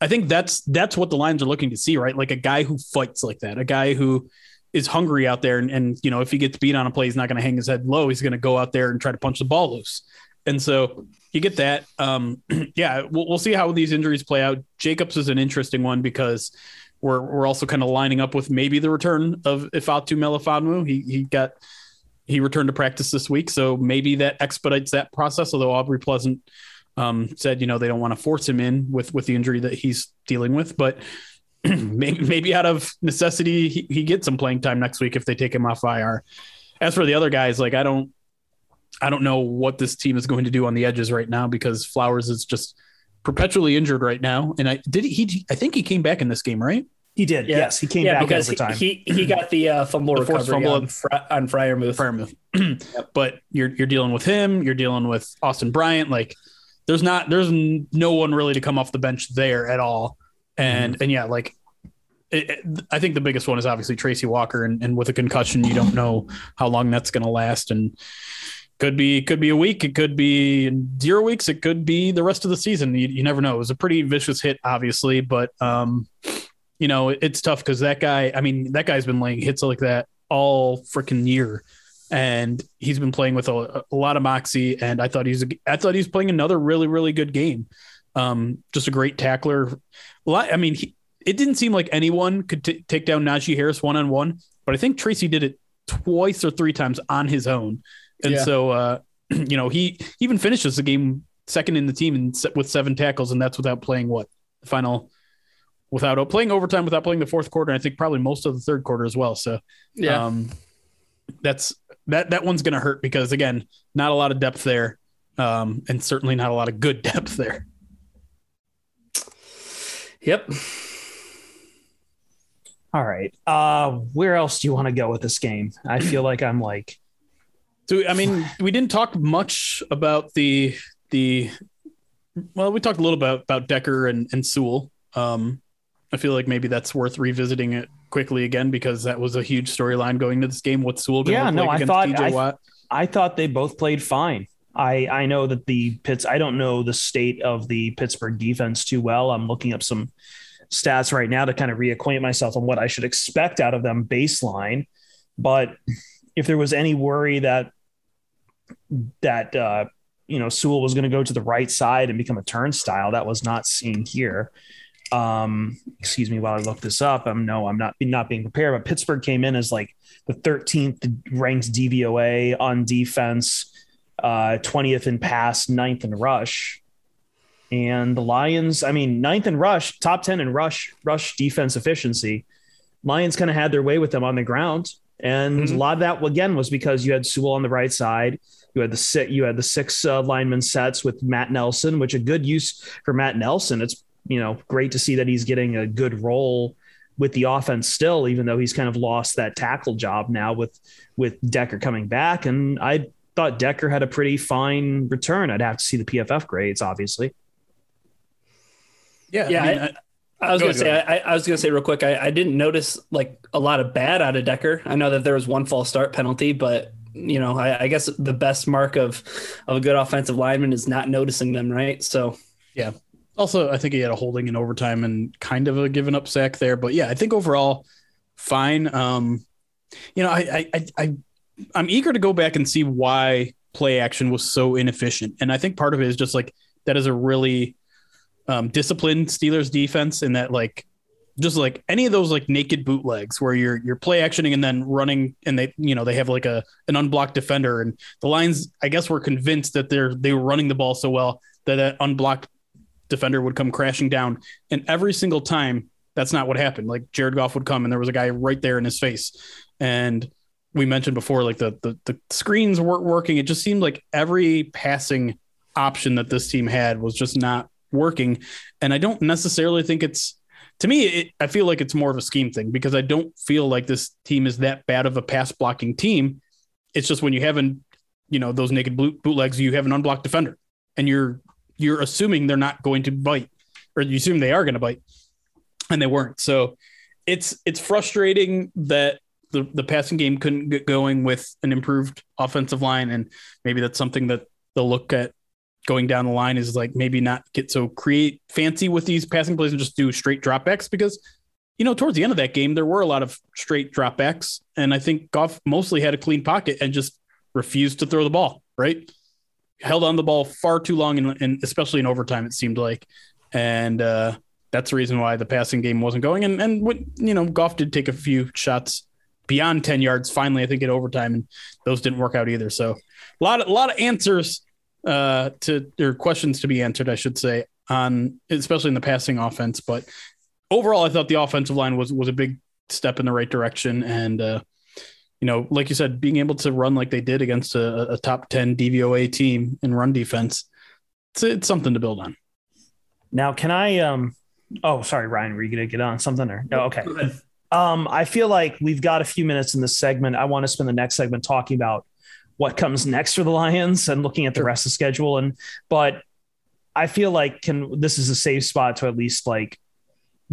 I think that's, that's what the Lions are looking to see, right? Like a guy who fights like that, a guy who is hungry out there. And, and you know, if he gets beat on a play, he's not going to hang his head low. He's going to go out there and try to punch the ball loose. And so you get that. Um, yeah, we'll, we'll see how these injuries play out. Jacobs is an interesting one because we're we're also kind of lining up with maybe the return of Ifatu Melifonwu. He he got he returned to practice this week, so maybe that expedites that process. Although Aubrey Pleasant um, said, you know, they don't want to force him in with with the injury that he's dealing with, but maybe maybe out of necessity he, he gets some playing time next week if they take him off IR. As for the other guys, like I don't I don't know what this team is going to do on the edges right now because Flowers is just perpetually injured right now. And I did he I think he came back in this game, right? he did. Yeah. Yes, he came yeah, back because overtime. he, he he got the uh, fumble The forced recovery fumble. on, Fri- on Freiermuth. Fairmouth. But you're you're dealing with him, you're dealing with Austin Bryant. Like there's not there's no one really to come off the bench there at all. And and yeah, like it, it- I think the biggest one is obviously Tracy Walker, and, and with a concussion, you don't know how long that's going to last, and could be could be a week, it could be zero weeks, it could be the rest of the season. You, you never know. It was a pretty vicious hit, obviously, but um, you know it- it's tough because that guy. I mean, that guy's been laying hits like that all freaking year, and he's been playing with a, a lot of moxie. And I thought he's I thought he's playing another really really good game. Um, just a great tackler. A lot. I mean, he, it didn't seem like anyone could t- take down Najee Harris one on one, but I think Tracy did it twice or three times on his own. And Yeah. so, uh, you know, he even finishes the game second in the team and with seven tackles, and that's without playing what the final, without playing overtime, without playing the fourth quarter. And I think probably most of the third quarter as well. So, Yeah. um, that's that that one's going to hurt because again, not a lot of depth there, um, and certainly not a lot of good depth there. Yep. All right. Uh, where else do you want to go with this game? I feel like I'm like, So I mean, we didn't talk much about the the. Well, we talked a little about about Decker and and Sewell. Um, I feel like maybe that's worth revisiting it quickly again because that was a huge storyline going to this game. What's Sewell going to Yeah, no, like I against thought- I- Watt? I thought they both played fine. I I know that the Pitts. I don't know the state of the Pittsburgh defense too well. I'm looking up some stats right now to kind of reacquaint myself on what I should expect out of them baseline. But if there was any worry that that uh, you know Sewell was going to go to the right side and become a turnstile, that was not seen here. Um, excuse me while I look this up. I'm no, I'm not not being prepared. But Pittsburgh came in as like the 13th ranked DVOA on defense, uh, 20th in pass, 9th in rush. And the Lions, I mean, ninth in rush, top 10 in rush, rush defense efficiency. Lions kind of had their way with them on the ground. And Mhm. a lot of that, again, was because you had Sewell on the right side. You had the six, you had the six uh, lineman sets with Matt Nelson, which a good use for Matt Nelson. It's, you know, great to see that he's getting a good role with the offense still, even though he's kind of lost that tackle job now with with Decker coming back. And I thought Decker had a pretty fine return. I'd have to see the PFF grades, obviously. Yeah, Yeah, I mean, I- I- I was Go gonna say, I, I was gonna say real quick. I, I didn't notice like a lot of bad out of Decker. I know that there was one false start penalty, but you know, I, I guess the best mark of of a good offensive lineman is not noticing them, right? So yeah. Also, I think he had a holding in overtime and kind of a given up sack there. But yeah, I think overall, fine. Um, you know, I, I, I, I'm eager to go back and see why play action was so inefficient, and I think part of it is just like that is a really um, disciplined Steelers defense, in that like just like any of those like naked bootlegs where you're you're play actioning and then running and they you know they have like a an unblocked defender. And the Lions I guess were convinced that they're they were running the ball so well that that unblocked defender would come crashing down. And every single time that's not what happened. Like Jared Goff would come and there was a guy right there in his face. And we mentioned before like the the, the screens weren't working. It just seemed like every passing option that this team had was just not working. And I don't necessarily think it's to me, it, I feel like it's more of a scheme thing because I don't feel like this team is that bad of a pass blocking team. It's just when you haven't, you know, those naked boot, bootlegs, you have an unblocked defender, and you're you're assuming they're not going to bite, or you assume they are going to bite, and they weren't. So it's it's frustrating that the the passing game couldn't get going with an improved offensive line, and maybe that's something that they'll look at going down the line is like maybe not get so create fancy with these passing plays and just do straight dropbacks because you know towards the end of that game there were a lot of straight dropbacks and I think Goff mostly had a clean pocket and just refused to throw the ball right? Held on the ball far too long and, and especially in overtime it seemed like. And uh, that's the reason why the passing game wasn't going. And and what you know Goff did take a few shots beyond 10 yards finally I think in overtime and those didn't work out either. So a lot of, a lot of answers uh, to or questions to be answered, I should say, on especially in the passing offense. But overall, I thought the offensive line was was a big step in the right direction, and uh, you know, like you said, being able to run like they did against a, a top ten DVOA team in run defense, it's, it's something to build on. Now, can I? Um, oh, sorry, Ryan, were you going to get on something or no? Okay. Um, I feel like we've got a few minutes in this segment. I want to spend the next segment talking about what comes next for the Lions and looking at the rest of the schedule. And but I feel like can this is a safe spot to at least like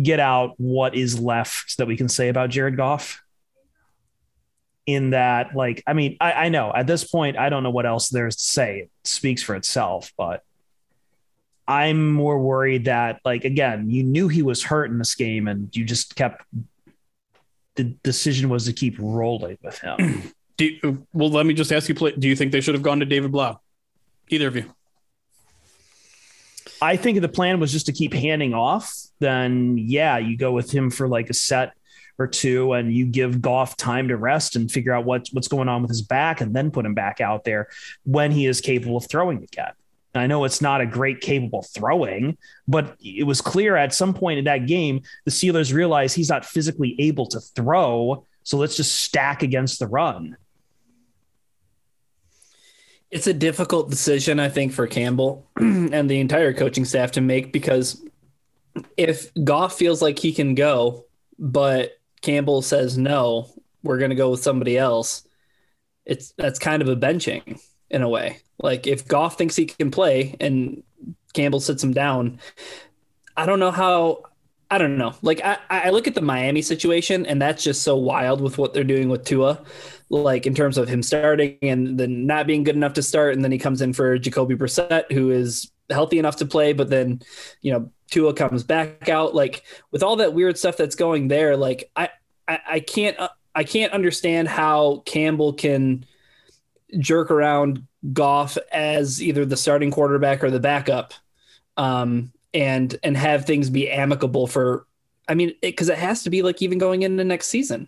get out what is left that we can say about Jared Goff. In that, like, I mean, I, I know at this point, I don't know what else there's to say. It speaks for itself, but I'm more worried that, like, again, you knew he was hurt in this game and you just kept the decision was to keep rolling with him. You, well, let me just ask you: Do you think they should have gone to David Blough? Either of you? I think the plan was just to keep handing off, then yeah, you go with him for like a set or two and you give Goff time to rest and figure out what's what's going on with his back and then put him back out there when he is capable of throwing again. I know it's not a great capable throwing, but it was clear at some point in that game, the Steelers realized he's not physically able to throw. So let's just stack against the run. It's a difficult decision, I think, for Campbell and the entire coaching staff to make because if Goff feels like he can go, but Campbell says no, we're going to go with somebody else. It's that's kind of a benching in a way. Like if Goff thinks he can play and Campbell sits him down, I don't know how I don't know. Like I, I look at the Miami situation, and that's just so wild with what they're doing with Tua. Like in terms of him starting and then not being good enough to start, and then he comes in for Jacoby Brissett, who is healthy enough to play, but then you know Tua comes back out. Like with all that weird stuff that's going there, like I I, I can't uh, I can't understand how Campbell can jerk around Goff as either the starting quarterback or the backup. Um, and and have things be amicable for I mean, because it, it, has to be like even going into next season.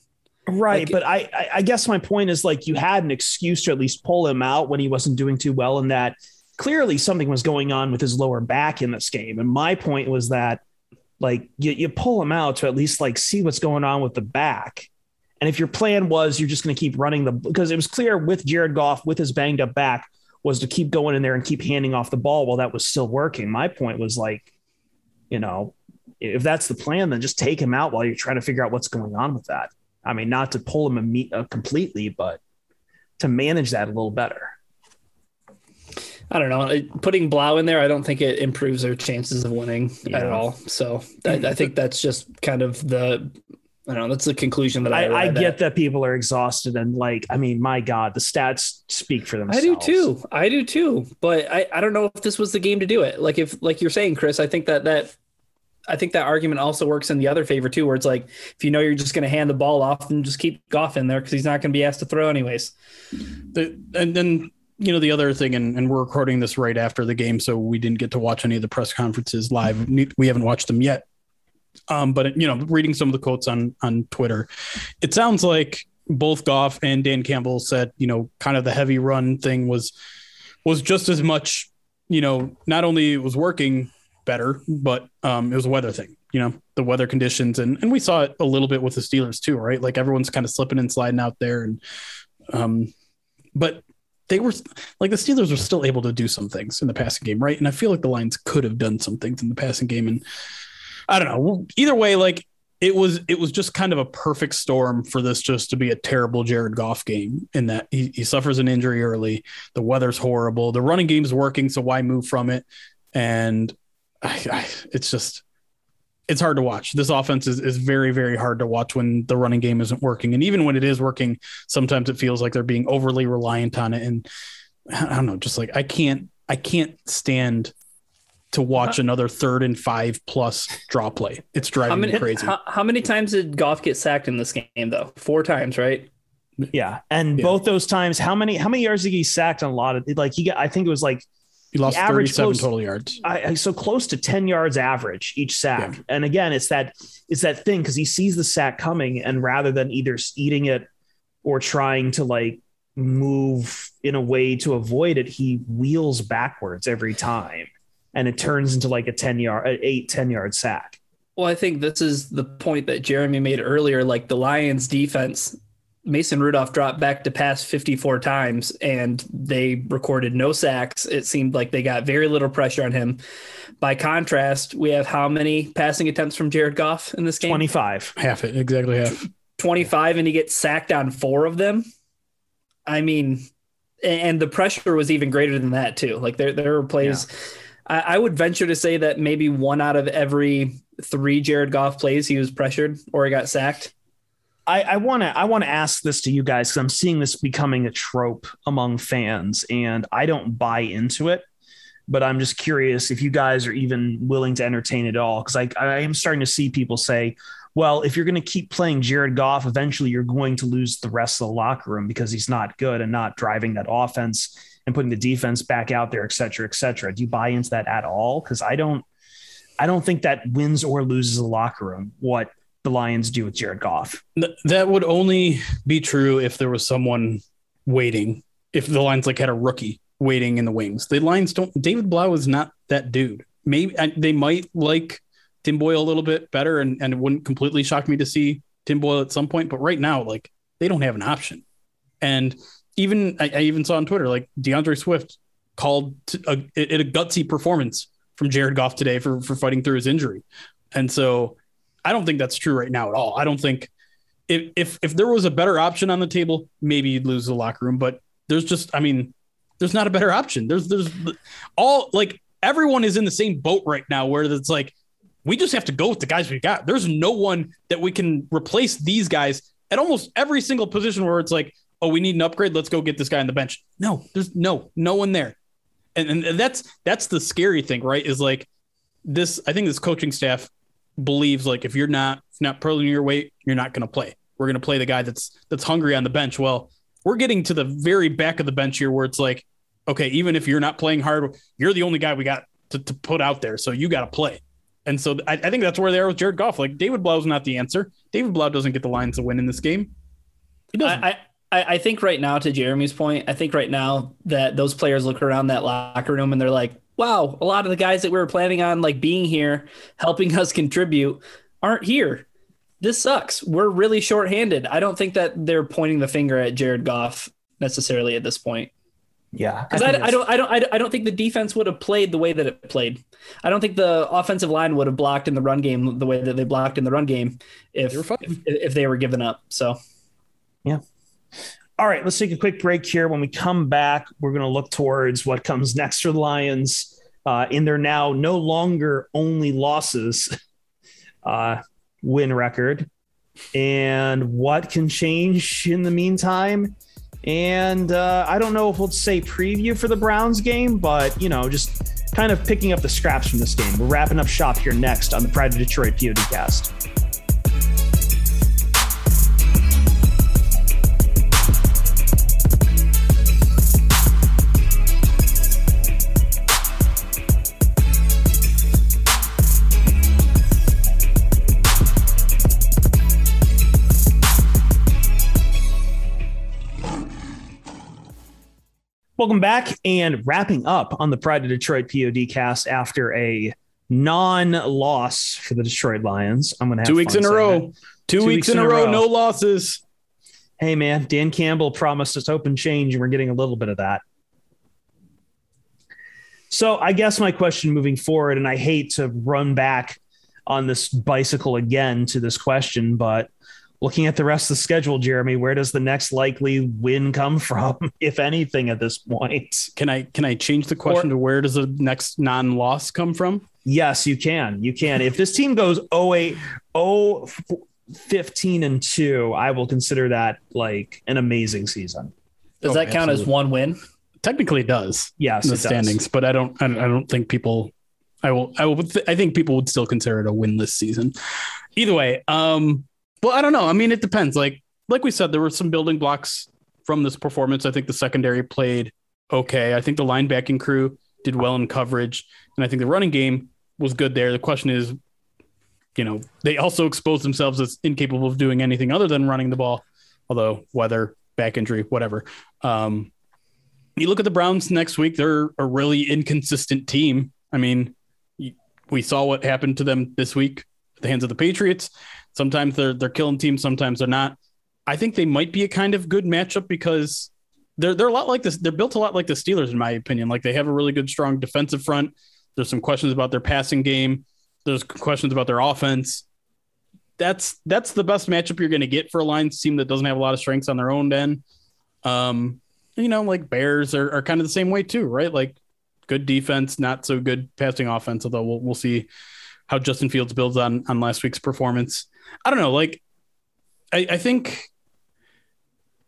Right. Like, but I, I guess my point is like you had an excuse to at least pull him out when he wasn't doing too well, and that clearly something was going on with his lower back in this game. And my point was that like you, you pull him out to at least like see what's going on with the back. And if your plan was you're just going to keep running the because it was clear with Jared Goff with his banged up back was to keep going in there and keep handing off the ball while that was still working. My point was like, you know, if that's the plan, then just take him out while you're trying to figure out what's going on with that. I mean, not to pull him imme- uh, completely, but to manage that a little better. I don't know. Putting Blough in there, I don't think it improves their chances of winning yeah. at all. So I, I, think that's just kind of the I don't know. That's the conclusion that I. I, I get that people are exhausted and like, I mean, my God, the stats speak for themselves. I do too. I do too. But I, I don't know if this was the game to do it. Like if, like you're saying, Chris, I think that that, I think that argument also works in the other favor too, where it's like if you know you're just going to hand the ball off, then just keep Goff in there because he's not going to be asked to throw anyways. The, and then you know the other thing, and, and we're recording this right after the game, so we didn't get to watch any of the press conferences live. We haven't watched them yet. Um, but you know, reading some of the quotes on on Twitter, it sounds like both Goff and Dan Campbell said, you know, kind of the heavy run thing was was just as much, you know, not only it was working better, but um, it was a weather thing. You know, the weather conditions, and and we saw it a little bit with the Steelers too, right? Like everyone's kind of slipping and sliding out there, and um, but they were like the Steelers were still able to do some things in the passing game, right? And I feel like the Lions could have done some things in the passing game, and I don't know. Either way, like it was it was just kind of a perfect storm for this just to be a terrible Jared Goff game in that he, he suffers an injury early. The weather's horrible. The running game's working, so why move from it? And I, I, it's just it's hard to watch. This offense is, is very, very hard to watch when the running game isn't working. And even when it is working, sometimes it feels like they're being overly reliant on it. And I don't know, just like I can't I can't stand to watch how, another third and five plus draw play. It's driving many, me crazy. How, how, many times did Goff get sacked in this game though? Four times, right? Yeah, and yeah. both those times, how many how many yards did he sacked on a lot of like he got? I think it was like he lost he 37 close, total yards. I, so close to 10 yards average each sack. Yeah. And again, it's that it's that thing because he sees the sack coming, and rather than either eating it or trying to like move in a way to avoid it, he wheels backwards every time and it turns into like a 10 yard, an eight, 10 yard sack. Well, I think this is the point that Jeremy made earlier. Like the Lions defense, Mason Rudolph dropped back to pass 54 times and they recorded no sacks. It seemed like they got very little pressure on him. By contrast, we have how many passing attempts from Jared Goff in this game? 25. Half it, exactly half. 25, and he gets sacked on four of them. I mean, and the pressure was even greater than that, too. Like there, there were plays. Yeah I, I would venture to say that maybe one out of every three Jared Goff plays, he was pressured or he got sacked. I want to I want to ask this to you guys because I'm seeing this becoming a trope among fans, and I don't buy into it. But I'm just curious if you guys are even willing to entertain it all because I I am starting to see people say, well, if you're going to keep playing Jared Goff, eventually you're going to lose the rest of the locker room because he's not good and not driving that offense and putting the defense back out there, et cetera, et cetera. Do you buy into that at all? Because I don't, I don't think that wins or loses a locker room. What the Lions do with Jared Goff. That would only be true if there was someone waiting. If the Lions like had a rookie waiting in the wings, the Lions don't. David Blough is not that dude. Maybe they might like Tim Boyle a little bit better, and, and it wouldn't completely shock me to see Tim Boyle at some point. But right now, like they don't have an option. And even I, I even saw on Twitter like D'Andre Swift called a, it a gutsy performance from Jared Goff today for for fighting through his injury, and so I don't think that's true right now at all. I don't think if if if there was a better option on the table, maybe you'd lose the locker room, but there's just I mean, there's not a better option. There's there's all like everyone is in the same boat right now where it's like we just have to go with the guys we got. There's no one that we can replace these guys at almost every single position where it's like, oh, we need an upgrade. Let's go get this guy on the bench. No, there's no, no one there. And, and that's that's the scary thing, right? Is like this. I think this coaching staff believes like if you're not if not pulling your weight, you're not going to play. We're going to play the guy that's that's hungry on the bench. Well, we're getting to the very back of the bench here, where it's like, okay, even if you're not playing hard, you're the only guy we got to, to put out there, so you got to play. And so I, I, think that's where they are with Jared Goff. Like David Blough's not the answer. David Blough doesn't get the Lions to win in this game. He doesn't. I, I, I think right now, to Jeremy's point, I think right now that those players look around that locker room and they're like, wow, a lot of the guys that we were planning on like being here, helping us contribute, aren't here. This sucks. We're really shorthanded. I don't think that they're pointing the finger at Jared Goff necessarily at this point. Yeah, because I, I, I, don't, I don't, I don't think the defense would have played the way that it played. I don't think the offensive line would have blocked in the run game the way that they blocked in the run game if if, if they were given up. So, yeah. All right, let's take a quick break here. When we come back, we're going to look towards what comes next for the Lions uh, in their now no longer only losses uh, win record, and what can change in the meantime and uh, I don't know if we'll say preview for the Browns game, but you know, just kind of picking up the scraps from this game. We're wrapping up shop here next on the Pride of Detroit PODcast. Welcome back and wrapping up on the Pride of Detroit PODcast after a non-loss for the Detroit Lions. I'm gonna have two weeks in a row. Two, two weeks, weeks, in, a row, row, no losses. Hey man, Dan Campbell promised us open change, and we're getting a little bit of that. So I guess my question moving forward, and I hate to run back on this bicycle again to this question, but looking at the rest of the schedule, Jeremy, where does the next likely win come from, if anything, at this point? Can I can I change the question or, to where does the next non-loss come from? Yes, you can. You can. if this team goes 08, 0, 15 and 2, I will consider that like an amazing season. Does oh, that count absolutely. as one win? Technically, it does. Yes, in the standings, does. but I don't. I don't think people. I will. I will. I think people would still consider it a winless season. Either way, um, well, I don't know. I mean, it depends. Like like we said, there were some building blocks from this performance. I think the secondary played okay. I think the linebacking crew did well in coverage, and I think the running game was good there. The question is, you know, they also exposed themselves as incapable of doing anything other than running the ball. Although weather, back injury, whatever. Um, you look at the Browns next week; they're a really inconsistent team. I mean, we saw what happened to them this week at the hands of the Patriots. Sometimes they're they're killing teams, sometimes they're not. I think they might be a kind of good matchup because they're they're a lot like this. They're built a lot like the Steelers, in my opinion. Like they have a really good, strong defensive front. There's some questions about their passing game. There's questions about their offense. That's that's the best matchup you're going to get for a Lions team that doesn't have a lot of strengths on their own end. Um, you know, like Bears are, are kind of the same way too, right? Like good defense, not so good passing offense. Although we'll we'll see how Justin Fields builds on on last week's performance. I don't know. Like, I, I think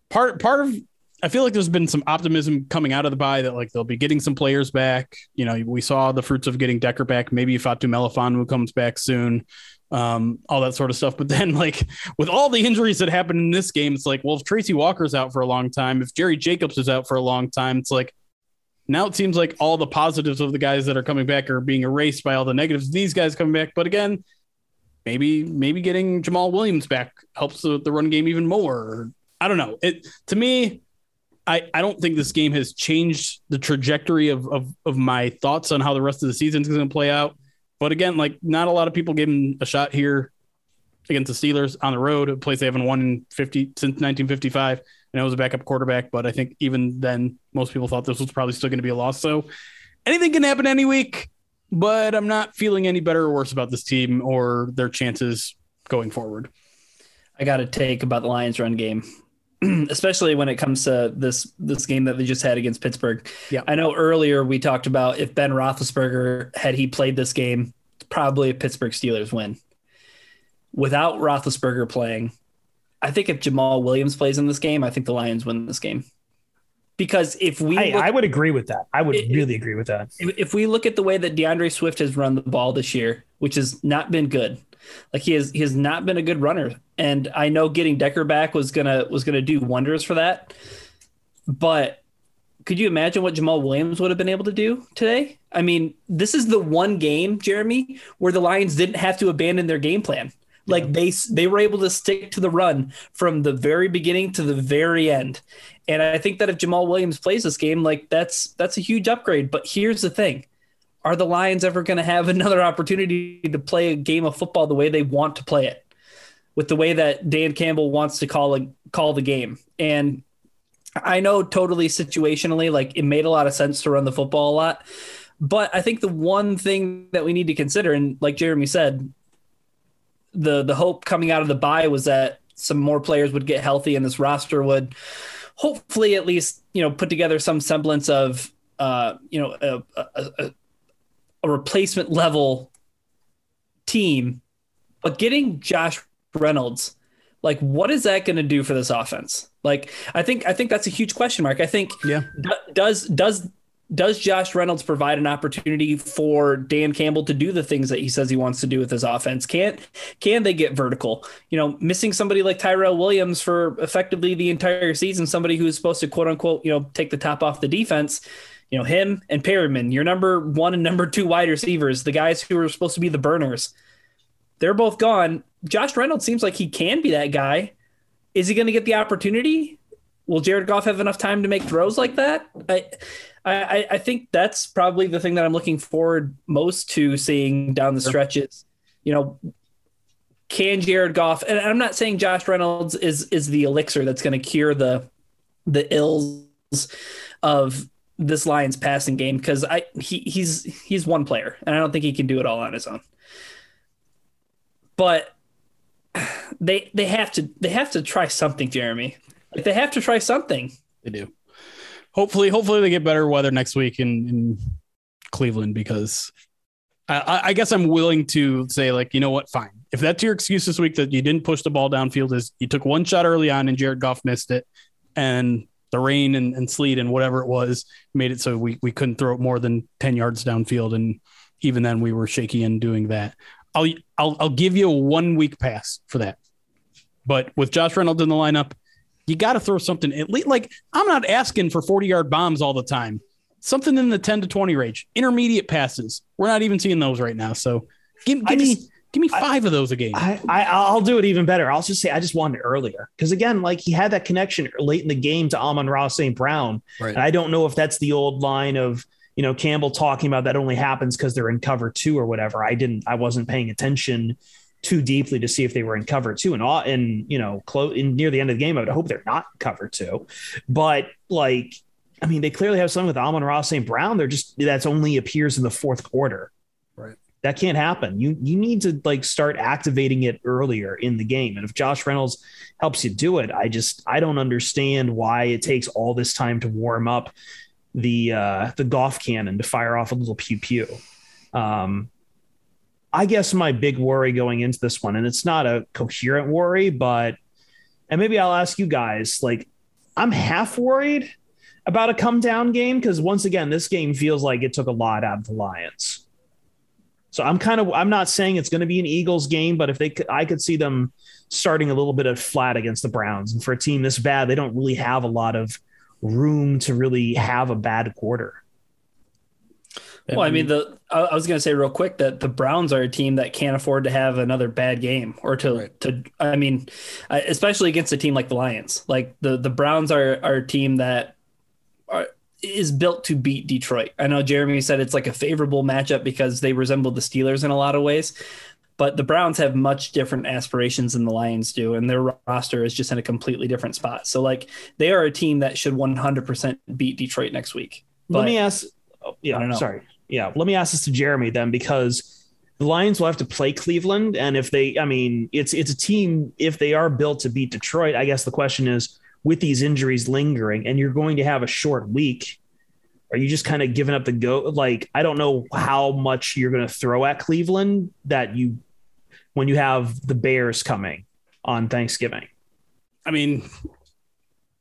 part part of I feel like there's been some optimism coming out of the buy that like they'll be getting some players back. You know, we saw the fruits of getting Decker back. Maybe Fatu Melifonwu comes back soon. Um, all that sort of stuff. But then, like with all the injuries that happened in this game, it's like, well, if Tracy Walker's out for a long time, if Jerry Jacobs is out for a long time, it's like now it seems like all the positives of the guys that are coming back are being erased by all the negatives. These guys coming back, but again, maybe maybe getting Jamaal Williams back helps the, the run game even more. I don't know. It to me, I, I don't think this game has changed the trajectory of, of, of my thoughts on how the rest of the season is going to play out. But again, like not a lot of people gave him a shot here against the Steelers on the road, a place they haven't won in 50 since 1955. And it was a backup quarterback, but I think even then, most people thought this was probably still going to be a loss. So anything can happen any week but I'm not feeling any better or worse about this team or their chances going forward. I got to take about the Lions run game, especially when it comes to this this game that they just had against Pittsburgh. Yeah, I know earlier we talked about if Ben Roethlisberger had he played this game, probably a Pittsburgh Steelers win. Without Roethlisberger playing, I think if Jamaal Williams plays in this game, I think the Lions win this game. Because if we, I, look, I would agree with that. I would It- really agree with that. if, if we look at the way that D'Andre Swift has run the ball this year, which has not been good, like he has he has not been a good runner, and I know getting Decker back was gonna was gonna do wonders for that. But could you imagine what Jamaal Williams would have been able to do today? I mean, this is the one game, Jeremy, where the Lions didn't have to abandon their game plan. Like they they were able to stick to the run from the very beginning to the very end. And I think that if Jamaal Williams plays this game, like that's that's a huge upgrade. But here's the thing. Are the Lions ever going to have another opportunity to play a game of football the way they want to play it? With the way that Dan Campbell wants to call a, call the game. And I know totally situationally, like it made a lot of sense to run the football a lot. But I think the one thing that we need to consider, and like Jeremy said, the the hope coming out of the bye was that some more players would get healthy and this roster would hopefully at least you know put together some semblance of uh, you know a, a, a, a replacement level team. But getting Josh Reynolds, like what is that going to do for this offense? Like I think I think that's a huge question mark. I think Yeah. d- does does does Josh Reynolds provide an opportunity for Dan Campbell to do the things that he says he wants to do with his offense? Can't can they get vertical? You know, missing somebody like Tyrell Williams for effectively the entire season, somebody who is supposed to quote unquote, you know, take the top off the defense. You know, him and Perriman, your number one and number two wide receivers, the guys who are supposed to be the burners. They're both gone. Josh Reynolds seems like he can be that guy. Is he going to get the opportunity? Will Jared Goff have enough time to make throws like that? I, I, I think that's probably the thing that I'm looking forward most to seeing down the stretches. You know, can Jared Goff? And I'm not saying Josh Reynolds is is the elixir that's going to cure the the ills of this Lions passing game because I he he's he's one player and I don't think he can do it all on his own. But they they have to they have to try something, Jeremy. Like they have to try something. They do. Hopefully, hopefully they get better weather next week in, in Cleveland because I- I, guess I'm willing to say like, you know what, fine. If that's your excuse this week that you didn't push the ball downfield, is you took one shot early on and Jared Goff missed it, and the rain and, and sleet and whatever it was made it so we we couldn't throw it more than ten yards downfield, and even then we were shaky in doing that. I'll I'll I'll give you a one week pass for that. But with Josh Reynolds in the lineup, you got to throw something at least like I'm not asking for 40 yard bombs all the time. Something in the 10 to 20 range, intermediate passes. We're not even seeing those right now. So give, I give me just- give me five of those a game. I, I I'll do it even better. I'll just say I just wanted it earlier because again, like he had that connection late in the game to Amon-Ra St. Brown, Right. and I don't know if that's the old line of you know Campbell talking about that only happens because they're in cover two or whatever. I didn't, I wasn't paying attention too deeply to see if they were in cover two, and all, and you know, close in near the end of the game, I would hope they're not in cover two, but like. I mean, they clearly have something with Amon-Ra St. Brown. They're just that's only appears in the fourth quarter Right. that can't happen. You you need to like start activating it earlier in the game. And if Josh Reynolds helps you do it, I just I don't understand why it takes all this time to warm up the uh the golf cannon to fire off a little pew pew. Um I guess my big worry going into this one, and it's not a coherent worry, but and maybe I'll ask you guys, like I'm half worried about a come down game because once again, this game feels like it took a lot out of the Lions. So I'm kind of I'm not saying it's going to be an Eagles game, but if they could, I could see them starting a little bit of flat against the Browns. And for a team this bad, they don't really have a lot of room to really have a bad quarter. Well, I mean, the I was going to say real quick that the Browns are a team that can't afford to have another bad game or to Right. to. I mean, especially against a team like the Lions. Like the the Browns are are a team that are is built to beat Detroit. I know Jeremy said it's like a favorable matchup because they resemble the Steelers in a lot of ways. But the Browns have much different aspirations than the Lions do, and their roster is just in a completely different spot. So, like, they are a team that should 100% beat Detroit next week. Let me ask. Oh, yeah, I don't know. sorry. Yeah, let me ask this to Jeremy then, because the Lions will have to play Cleveland, and if they, I mean, it's it's a team. If they are built to beat Detroit, I guess the question is, with these injuries lingering, and you're going to have a short week, Are you just kind of giving up the go? Like, I don't know how much you're going to throw at Cleveland that you, when you have the Bears coming on Thanksgiving. I mean,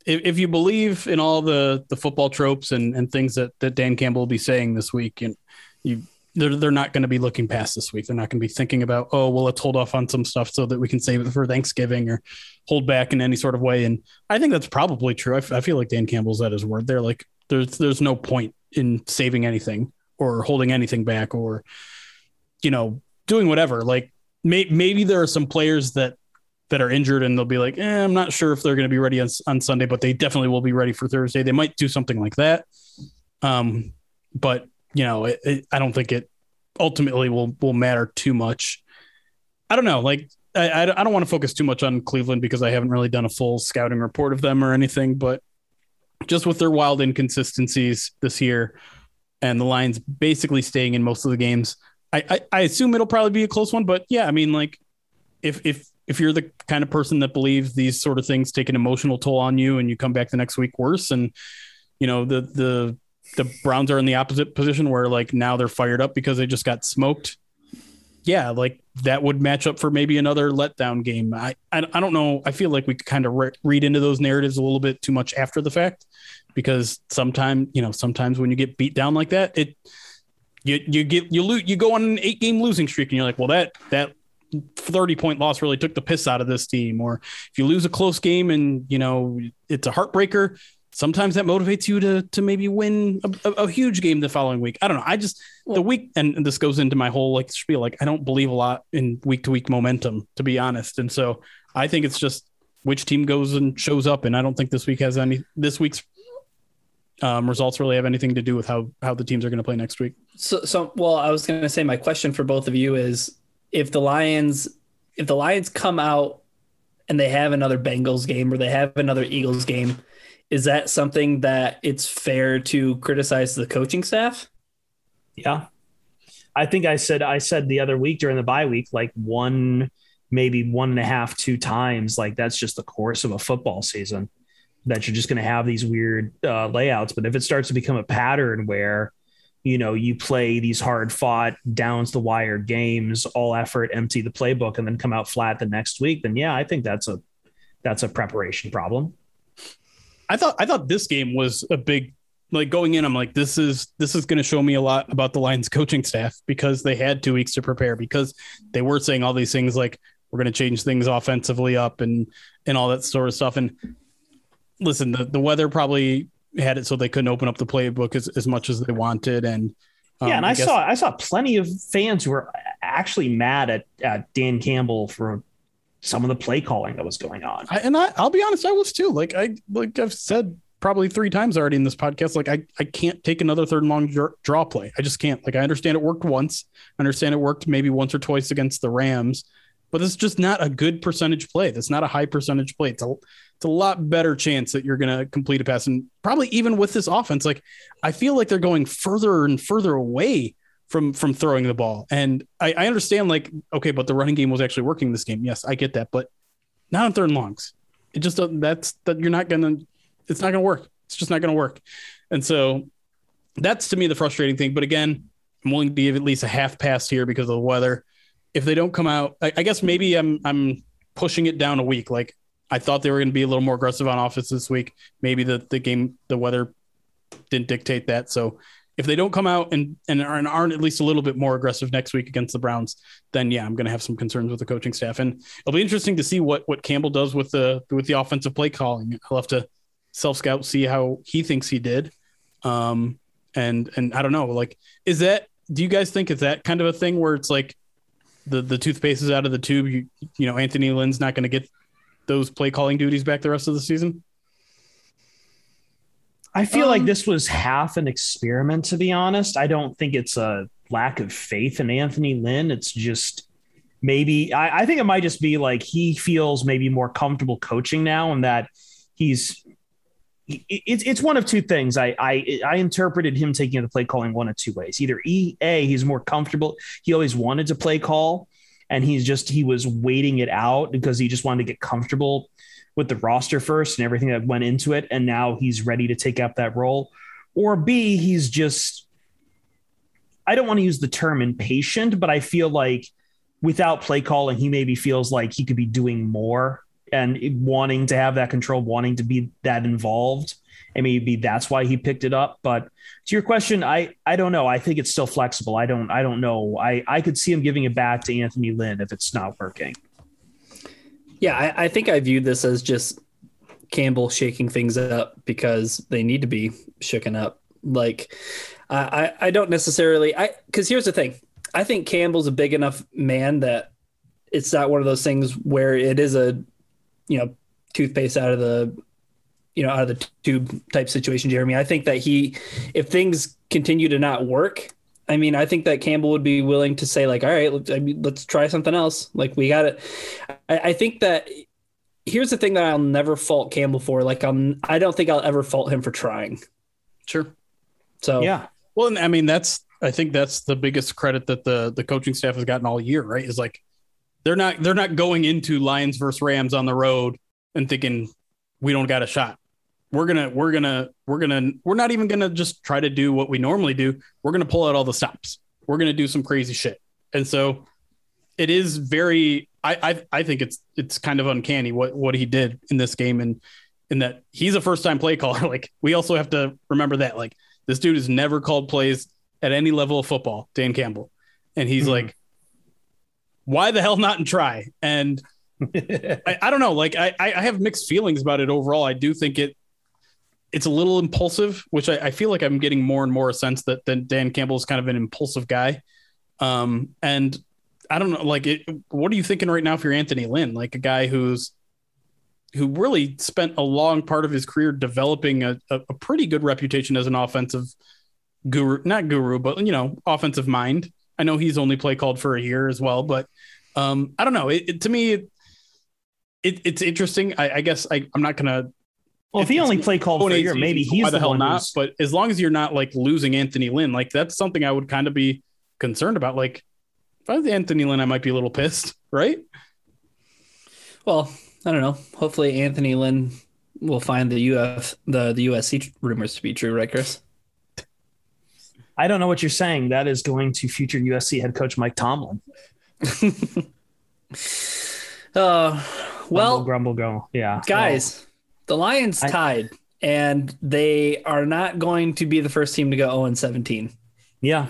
if, if you believe in all the the football tropes and, and things that, that Dan Campbell will be saying this week, and you they're they're not going to be looking past this week. They're not going to be thinking about oh well, let's hold off on some stuff so that we can save it for Thanksgiving or hold back in any sort of way. And I think that's probably true. I, f- I feel like Dan Campbell's at his word. They're like there's there's no point in saving anything or holding anything back or you know doing whatever. Like may, maybe there are some players that that are injured and they'll be like, eh, I'm not sure if they're going to be ready on, on Sunday, but they definitely will be ready for Thursday. They might do something like that. Um, but you know, it, it, I don't think it ultimately will will matter too much. I don't know. Like, I, I, I don't want to focus too much on Cleveland because I haven't really done a full scouting report of them or anything. But just with their wild inconsistencies this year, and the Lions basically staying in most of the games, I, I, I assume it'll probably be a close one. But yeah, I mean, like, if if if you're the kind of person that believes these sort of things take an emotional toll on you and you come back the next week worse and you know the the the Browns are in the opposite position where like now they're fired up because they just got smoked. Yeah, like that would match up for maybe another letdown game. I I, I don't know. I feel like we kind of re- read into those narratives a little bit too much after the fact because sometimes you know sometimes when you get beat down like that it you you get you lose you go on an eight game losing streak and you're like well that that 30 point loss really took the piss out of this team. Or if you lose a close game and you know it's a heartbreaker sometimes that motivates you to to maybe win a, a, huge game the following week. I don't know. I just the week and, and, this goes into my whole like spiel like i don't believe a lot in week to week momentum to be honest. And so i think it's just which team goes and shows up. And i don't think this week has any this week's um, results really have anything to do with how how the teams are going to play next week. So so well i was going to say my question for both of you is if the Lions if the Lions come out and they have another Bengals game or they have another Eagles game, is that something that it's fair to criticize the coaching staff? Yeah. I think I said I said the other week during the bye week, like one, maybe one and a half, two times. Like that's just the course of a football season. That you're just going to have these weird uh, layouts. But if it starts to become a pattern where you know, you play these hard fought downs the wire games, all effort, empty the playbook, and then come out flat the next week, then yeah, I think that's a that's a preparation problem. I thought I thought this game was a big like going in, I'm like, this is this is gonna show me a lot about the Lions coaching staff because they had two weeks to prepare because they were saying all these things like we're gonna change things offensively up and and all that sort of stuff. And listen, the, the weather probably had it so they couldn't open up the playbook as, as much as they wanted. And um, yeah, and I, I guess, saw I saw plenty of fans who were actually mad at, at Dan Campbell for some of the play calling that was going on. I, and I, I'll be honest, I was too. Like I like I've said probably three times already in this podcast. Like I, I can't take another third and long draw play. I just can't. Like I understand it worked once. I understand it worked maybe once or twice against the Rams, but it's just not a good percentage play. That's not a high percentage play. It's a it's a lot better chance that you're going to complete a pass. And probably even with this offense, like I feel like they're going further and further away from from throwing the ball. And I, I understand, like, okay, but the running game was actually working this game. Yes, I get that, but not on third and longs. It just that's that you're not gonna. It's not gonna work. It's just not gonna work. And so that's to me the frustrating thing. But again, I'm willing to give at least a half pass here because of the weather. If they don't come out, I, I guess maybe I'm I'm pushing it down a week. Like I thought they were going to be a little more aggressive on offense this week. Maybe the, the game, the weather didn't dictate that. So if they don't come out and, and aren't at least a little bit more aggressive next week against the Browns, then yeah, I'm going to have some concerns with the coaching staff. And it'll be interesting to see what, what Campbell does with the, with the offensive play calling. I'll have to self scout, see how he thinks he did. Um, and, and I don't know, like, is that, do you guys think is that kind of a thing where it's like the, the toothpaste is out of the tube? You, you know, Anthony Lynn's not going to get those play calling duties back the rest of the season? I feel um, like this was half an experiment, to be honest. I don't think it's a lack of faith in Anthony Lynn. It's just maybe, I, I think it might just be like he feels maybe more comfortable coaching now and that he's it's it's one of two things. I I I interpreted him taking the play calling one of two ways. Either E A he's more comfortable. He always wanted to play call, and he's just he was waiting it out because he just wanted to get comfortable with the roster first and everything that went into it and now he's ready to take up that role or B, he's just, I don't want to use the term impatient, but I feel like without play calling, he maybe feels like he could be doing more and wanting to have that control, wanting to be that involved. And maybe that's why he picked it up. But to your question, I I don't know. I think it's still flexible. I don't I don't know. I I could see him giving it back to Anthony Lynn if it's not working. Yeah, I, I think I view this as just Campbell shaking things up because they need to be shooken up. Like, I, I don't necessarily, I because here's the thing. I think Campbell's a big enough man that it's not one of those things where it is a, you know, toothpaste out of the, you know, out of the tube type situation, Jeremy. I think that he, if things continue to not work, I mean, I think that Campbell would be willing to say like, all right, let's, I mean, let's try something else. Like we got it. I, I think that here's the thing that I'll never fault Campbell for. Like, I'm, I don't think I'll ever fault him for trying. Sure. So Yeah. Well, I mean, that's I think that's the biggest credit that the the coaching staff has gotten all year, right? Is like they're not they're not going into Lions versus Rams on the road and thinking we don't got a shot. We're gonna we're gonna we're gonna we're not even gonna just try to do what we normally do. We're gonna pull out all the stops. We're gonna do some crazy shit. And so it is very I I, I think it's it's kind of uncanny what what he did in this game and in that he's a first time play caller. Like we also have to remember that like this dude has never called plays at any level of football, Dan Campbell. And he's Mhm. like, why the hell not and try? And I, I don't know. Like I, I I have mixed feelings about it overall. I do think it it's a little impulsive, which I, I feel like I'm getting more and more a sense that, that Dan Campbell is kind of an impulsive guy. Um, and I don't know, like, it, what are you thinking right now if you're Anthony Lynn, like a guy who's who really spent a long part of his career developing a, a, a pretty good reputation as an offensive guru, not guru, but you know, offensive mind. I know he's only play called for a year as well, but um, I don't know. It, it to me, it, it it's interesting. I, I guess I, I'm not gonna Well, if he only play called for a year, maybe he's why the, hell one not. who's- But as long as you're not like losing Anthony Lynn, like that's something I would kind of be concerned about. Like if I was Anthony Lynn, I might be a little pissed, right? Well, I don't know. Hopefully, Anthony Lynn will find the UF the the USC rumors to be true, right, Chris? I don't know what you're saying. That is going to future USC head coach Mike Tomlin. Uh, well, grumble, grumble, go. Yeah, guys, the Lions I- tied, and they are not going to be the first team to go 0 and 17. Yeah,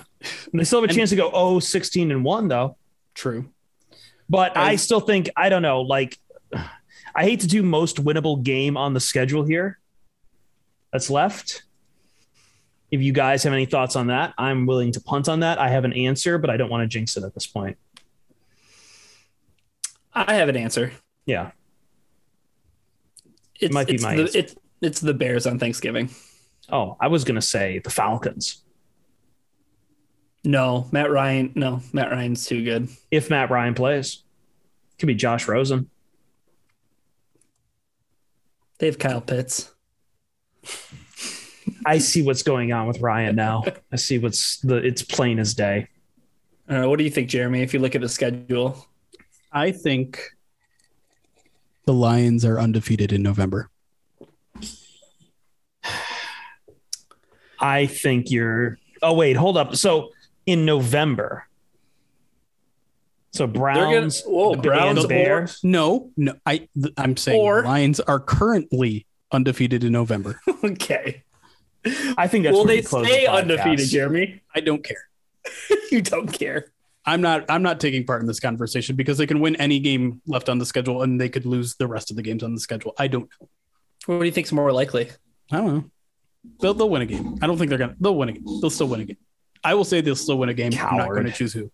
they still have a chance to go oh 16 and one though. True. But I As- still think I don't know. Like, I hate to do most winnable game on the schedule here. That's left. If you guys have any thoughts on that, I'm willing to punt on that. I have an answer, but I don't want to jinx it at this point. I have an answer. Yeah, It's, Might be it's my the, answer. it's, it's the Bears on Thanksgiving. Oh, I was gonna say the Falcons. No, Matt Ryan. No, Matt Ryan's too good. If Matt Ryan plays, it could be Josh Rosen. They have Kyle Pitts. I see what's going on with Ryan now. I see what's the. It's plain as day. I. What do you think, Jeremy? If you look at the schedule, I think the Lions are undefeated in November. I think you're. Oh wait, hold up. So in November. So they're gonna. Browns, Whoa, the Browns and or- Bears. No, no, I I'm saying Or- the Lions are currently undefeated in November. Okay. I think that's Will they close stay to undefeated, Jeremy? I don't care. you don't care. I'm not I'm not taking part in this conversation because they can win any game left on the schedule and they could lose the rest of the games on the schedule. I don't know. What do you think's more likely? I don't know. They'll they'll win a game. I don't think they're gonna they'll win a game. They'll still win a game. I will say they'll still win a game. I'm not going to choose who.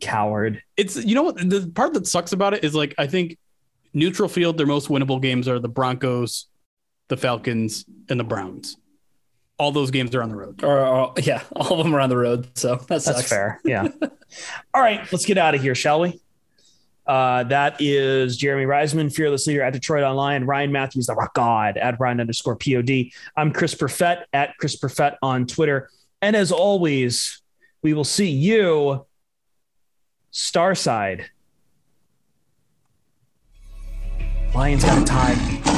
Coward. It's you know what the part that sucks about it is like I think neutral field their most winnable games are the Broncos, the Falcons, and the Browns. All those games are on the road. Or, or yeah, all of them are on the road, so that sucks. That's fair. Yeah. All right, let's get out of here, shall we? Uh, that is Jeremy Reisman, fearless leader at DetroitOnLion. Ryan Matthews, the rock god at Ryan underscore pod. I'm Chris Perfett at Chris Perfett on Twitter. And as always, we will see you Starside. Lions got a tie.